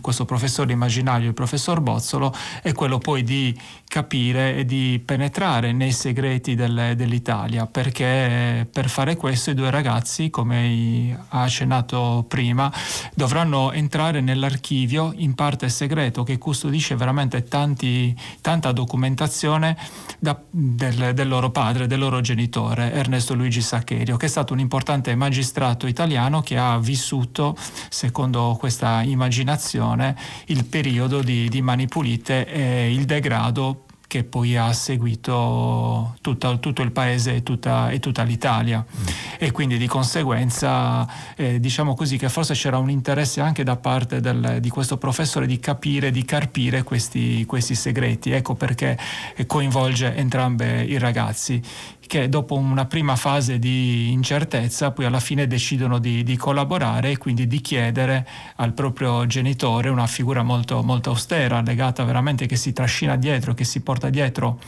questo professore immaginario, il professor Bozzolo, è quello poi di capire e di penetrare nei segreti del, dell'Italia, perché per fare questo i due ragazzi, come ha accennato prima, dovranno entrare nell'archivio in parte segreto che custodisce veramente tanti, tanta documentazione da, del, del, loro padre, del loro genitore, Ernesto Luigi Saccherio, che è stato un importante magistrato italiano che ha vissuto, secondo questa immaginazione, il periodo di, di Mani Pulite e il degrado che poi ha seguito tutta, tutto il paese e tutta, e tutta l'Italia. Mm. e quindi di conseguenza eh, diciamo così che forse c'era un interesse anche da parte del, di questo professore di capire, di carpire questi, questi segreti, ecco perché coinvolge entrambi i ragazzi che dopo una prima fase di incertezza poi alla fine decidono di, di collaborare e quindi di chiedere al proprio genitore una figura molto, molto austera, legata veramente che si trascina dietro, che si porta dietro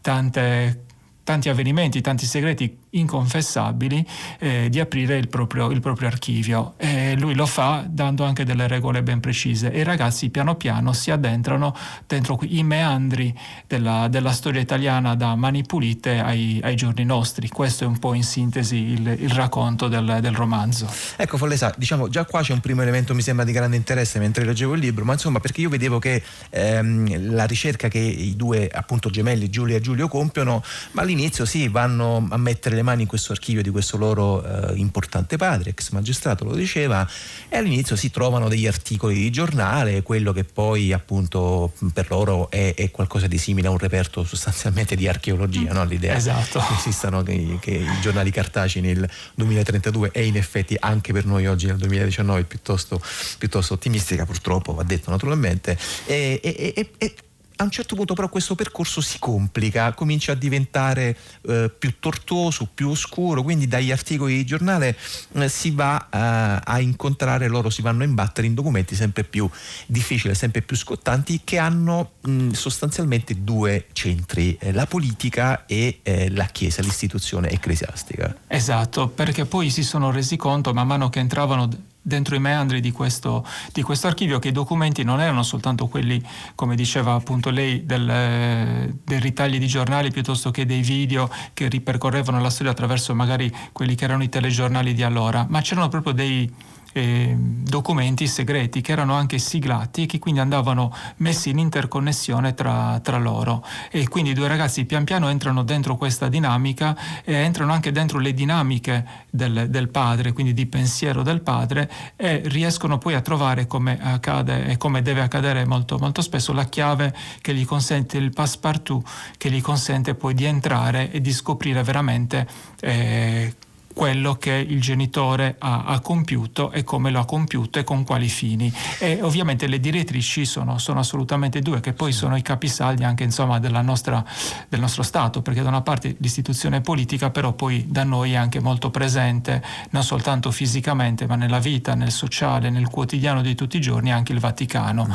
tante tanti avvenimenti, tanti segreti inconfessabili, eh, di aprire il proprio, il proprio archivio. E lui lo fa dando anche delle regole ben precise e i ragazzi piano piano si addentrano dentro i meandri della, della storia italiana da mani pulite ai, ai, giorni nostri. Questo è un po' in sintesi il, il racconto del, del, romanzo. Ecco Follesa, diciamo già qua c'è un primo elemento mi sembra di grande interesse mentre leggevo il libro, ma insomma perché io vedevo che ehm, la ricerca che i due appunto gemelli Giulia e Giulio compiono, ma all'inizio sì, vanno a mettere le mani in questo archivio di questo loro eh, importante padre, ex magistrato lo diceva, e all'inizio si trovano degli articoli di giornale, quello che poi appunto per loro è, è qualcosa di simile a un reperto sostanzialmente di archeologia, no? l'idea esatto. che esistano che, che, i giornali cartacei nel 2032 e in effetti anche per noi oggi nel 2019 piuttosto, piuttosto ottimistica, purtroppo va detto naturalmente. E, e, e, a un certo punto però questo percorso si complica, comincia a diventare eh, più tortuoso, più oscuro, quindi dagli articoli di giornale eh, si va eh, a incontrare, loro si vanno a imbattere in documenti sempre più difficili, sempre più scottanti, che hanno mh, sostanzialmente due centri, eh, la politica e eh, la Chiesa, l'istituzione ecclesiastica. Esatto, perché poi si sono resi conto man mano che entravano dentro i meandri di questo, di questo, archivio che i documenti non erano soltanto quelli, come diceva appunto lei, del, dei ritagli di giornali piuttosto che dei video che ripercorrevano la storia attraverso magari quelli che erano i telegiornali di allora, ma c'erano proprio dei eh, documenti segreti che erano anche siglati e che quindi andavano messi in interconnessione tra, tra, loro. E quindi i due ragazzi pian piano entrano dentro questa dinamica e entrano anche dentro le dinamiche del, del padre, quindi di pensiero del padre e riescono poi a trovare come accade e come deve accadere molto, molto spesso la chiave che gli consente il passepartout che gli consente poi di entrare e di scoprire veramente eh, quello che il genitore ha, ha, compiuto e come lo ha compiuto e con quali fini. E ovviamente le direttrici sono, sono assolutamente due, che poi sono i capisaldi anche insomma, nostra, del nostro Stato, perché da una parte l'istituzione politica, però poi da noi è anche molto presente, non soltanto fisicamente, ma nella vita, nel sociale, nel quotidiano di tutti i giorni, anche il Vaticano.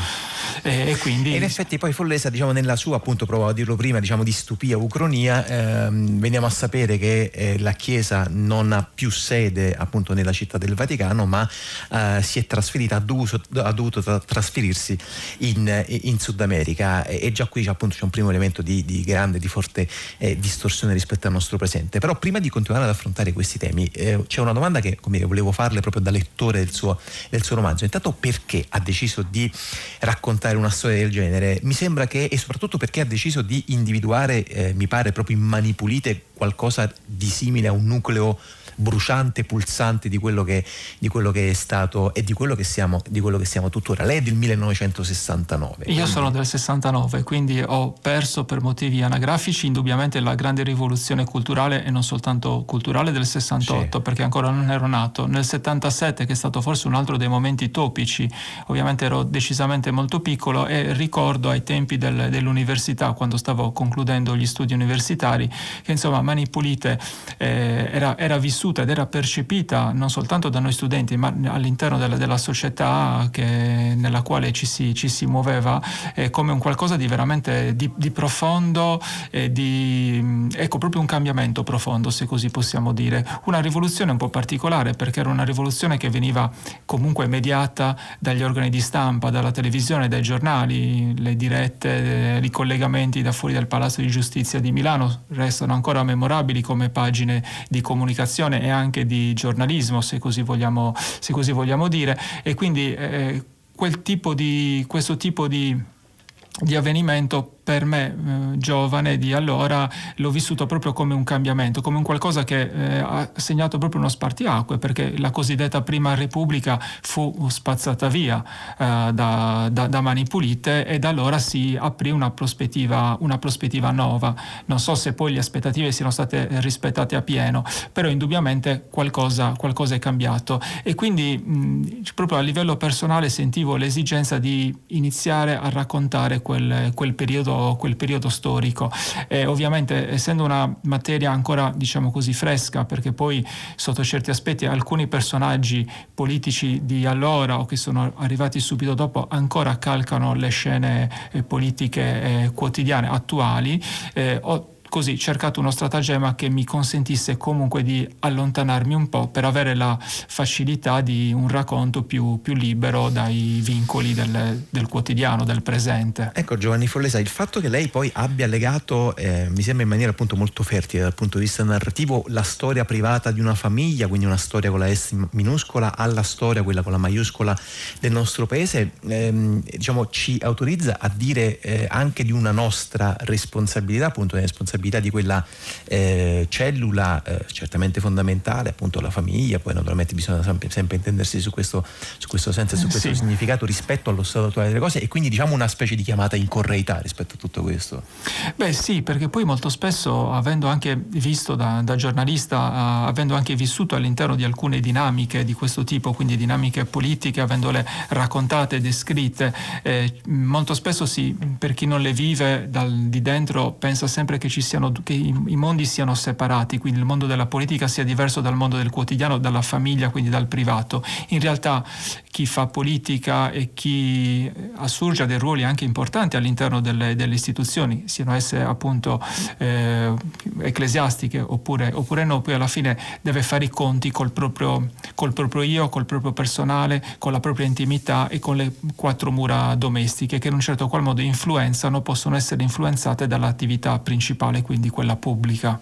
E, e, quindi... E in effetti poi Follesa, diciamo, nella sua, appunto, provavo a dirlo prima, diciamo, di stupia ucronia, ehm, veniamo a sapere che eh, la Chiesa non ha più sede appunto nella città del Vaticano, ma eh, si è trasferita, ha dovuto, ha dovuto tra- trasferirsi in, in, Sud America e, e già qui appunto c'è un primo elemento di, di grande, di forte eh, distorsione rispetto al nostro presente. Però prima di continuare ad affrontare questi temi eh, c'è una domanda che come dire, volevo farle proprio da lettore del suo, del suo romanzo. Intanto perché ha deciso di raccontare una storia del genere? Mi sembra che, e soprattutto perché ha deciso di individuare, eh, mi pare proprio in mani pulite, qualcosa di simile a un nucleo bruciante, pulsante di quello che, di quello che è stato e di quello che, siamo, di quello che siamo tuttora. Lei è del 1969. Io quindi... sono del 69, quindi ho perso per motivi anagrafici indubbiamente la grande rivoluzione culturale e non soltanto culturale del 68, sì. perché ancora non ero nato. Nel 77, che è stato forse un altro dei momenti topici, ovviamente ero decisamente molto piccolo e ricordo ai tempi del, dell'università, quando stavo concludendo gli studi universitari, che insomma Mani Pulite eh, era, era vissuto vissuta ed era percepita non soltanto da noi studenti, ma all'interno della, della società che, nella quale ci si, ci si muoveva eh, come un qualcosa di veramente di, di profondo, eh, di, ecco proprio un cambiamento profondo, se così possiamo dire. Una rivoluzione un po' particolare perché era una rivoluzione che veniva comunque mediata dagli organi di stampa, dalla televisione, dai giornali, le dirette, eh, i collegamenti da fuori dal Palazzo di Giustizia di Milano restano ancora memorabili come pagine di comunicazione e anche di giornalismo, se così vogliamo, se così vogliamo dire, e quindi eh, tipo di, questo tipo di, di avvenimento per me eh, giovane di allora l'ho vissuto proprio come un cambiamento, come un qualcosa che eh, ha segnato proprio uno spartiacque perché la cosiddetta prima repubblica fu spazzata via eh, da, da, da, mani pulite e da allora si aprì una prospettiva, una prospettiva nuova. Non so se poi le aspettative siano state rispettate a pieno, però indubbiamente qualcosa, qualcosa è cambiato e quindi mh, proprio a livello personale sentivo l'esigenza di iniziare a raccontare quel, quel periodo quel periodo storico. E ovviamente essendo una materia ancora diciamo così fresca, perché poi sotto certi aspetti alcuni personaggi politici di allora o che sono arrivati subito dopo ancora calcano le scene eh, politiche eh, quotidiane attuali, eh, ho così cercato uno stratagemma che mi consentisse comunque di allontanarmi un po' per avere la facilità di un racconto più, più libero dai vincoli del, del, quotidiano, del presente. Ecco Giovanni Follesa, il fatto che lei poi abbia legato, eh, mi sembra in maniera appunto molto fertile dal punto di vista narrativo, la storia privata di una famiglia, quindi una storia con la S minuscola, alla storia, quella con la maiuscola del nostro paese, ehm, diciamo, ci autorizza a dire eh, anche di una nostra responsabilità, appunto, responsabilità responsabilità di quella eh, cellula eh, certamente fondamentale, appunto la famiglia, poi naturalmente bisogna sempre, sempre intendersi su questo, su questo senso e su questo Sì. significato rispetto allo stato attuale delle cose e quindi diciamo una specie di chiamata in correità rispetto a tutto questo. Beh sì, perché poi molto spesso, avendo anche visto da, da giornalista, eh, avendo anche vissuto all'interno di alcune dinamiche di questo tipo, quindi dinamiche politiche, avendole raccontate descritte, eh, molto spesso si, per chi non le vive dal, di dentro pensa sempre che, ci siano, che i, i mondi siano separati, quindi il mondo della politica sia diverso dal mondo del quotidiano, dalla famiglia, quindi dal privato. In realtà chi fa politica e chi assurge a dei ruoli anche importanti all'interno delle, delle istituzioni, siano esse appunto eh, ecclesiastiche oppure, oppure no, poi alla fine deve fare i conti col proprio, col proprio io, col proprio personale, con la propria intimità e con le quattro mura domestiche che in un certo qual modo influenzano, possono essere influenzate dall'attività principale, quindi quella pubblica.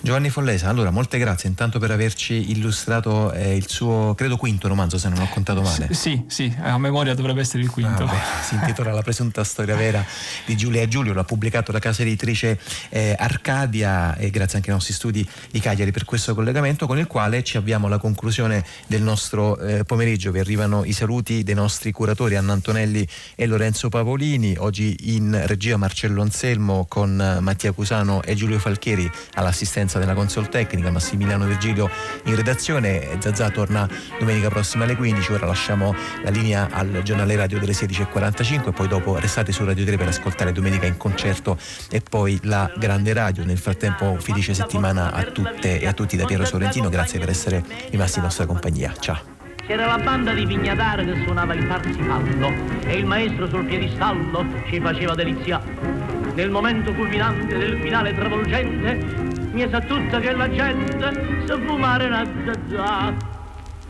Giovanni Follesa, allora molte grazie intanto per averci illustrato eh, il suo, credo quinto romanzo se non ho contato male. Sì, sì, a memoria dovrebbe essere il quinto. Ah, beh, si intitola La presunta storia vera di Giulia e Giulio, l'ha pubblicato la casa editrice eh, Arcadia e grazie anche ai nostri studi di Cagliari per questo collegamento con il quale ci avviamo alla conclusione del nostro eh, pomeriggio. Vi arrivano i saluti dei nostri curatori Anna Antonelli e Lorenzo Pavolini, oggi in regia Marcello Anselmo con eh, Mattia Cusano e Giulio Falchieri all'assistenza della console tecnica, Massimiliano Virgilio in redazione. Zazà torna domenica prossima alle 15, ora lasciamo la linea al giornale radio delle 16.45 poi dopo restate su Radio 3 per ascoltare domenica in concerto e poi la grande radio. Nel frattempo felice settimana a tutte e a tutti da Piero Sorrentino, grazie per essere rimasti in nostra compagnia. Ciao. C'era la banda di Vignatare che suonava il parsifallo e il maestro sul piedistallo ci faceva delizia. Nel momento culminante del finale travolgente mi sa tutta che la gente sa fumare una zazà.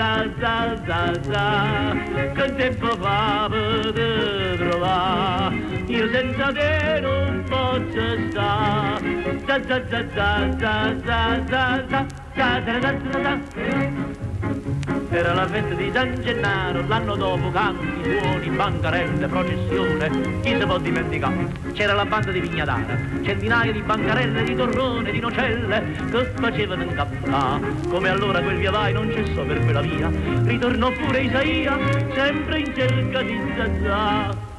Zazà, che tempo fa per trovare? Io senza te non posso stare. Zazà, Zazà, Zazà, Zazà, Zazà, Zazà, Zazà. Era la festa di San Gennaro, l'anno dopo canti, suoni, bancarelle, processione, chi si può dimenticare? C'era la banda di Vignadara, centinaia di bancarelle, di torrone, di nocelle, che facevano incappare. Come allora quel via vai non cessò per quella via, ritornò pure Isaia, sempre in cerca di Zazà.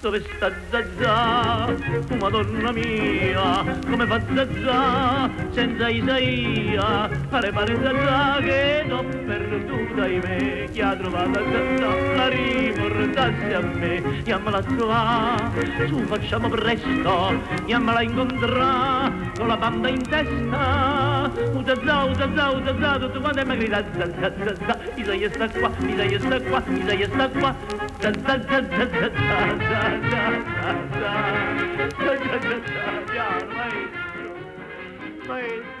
Dove sta Zazà? Madonna mia, come fa Zazà senza Isaia? Pare pare Zazà che l'ho perduta ahimè. Chi ha trovato Zazà la riportassi a me. Chiamala trovare, su facciamo presto, chiamala a incontrare con la banda in testa. Oh Zazà, oh Zazà, Zazà, tutto quanto mi grida Zazà, Zazà, Isaia sta qua, Isaia sta qua, Isaia sta qua. Zazà, Zazà, Zazà, Zazà. Maestro, maestro.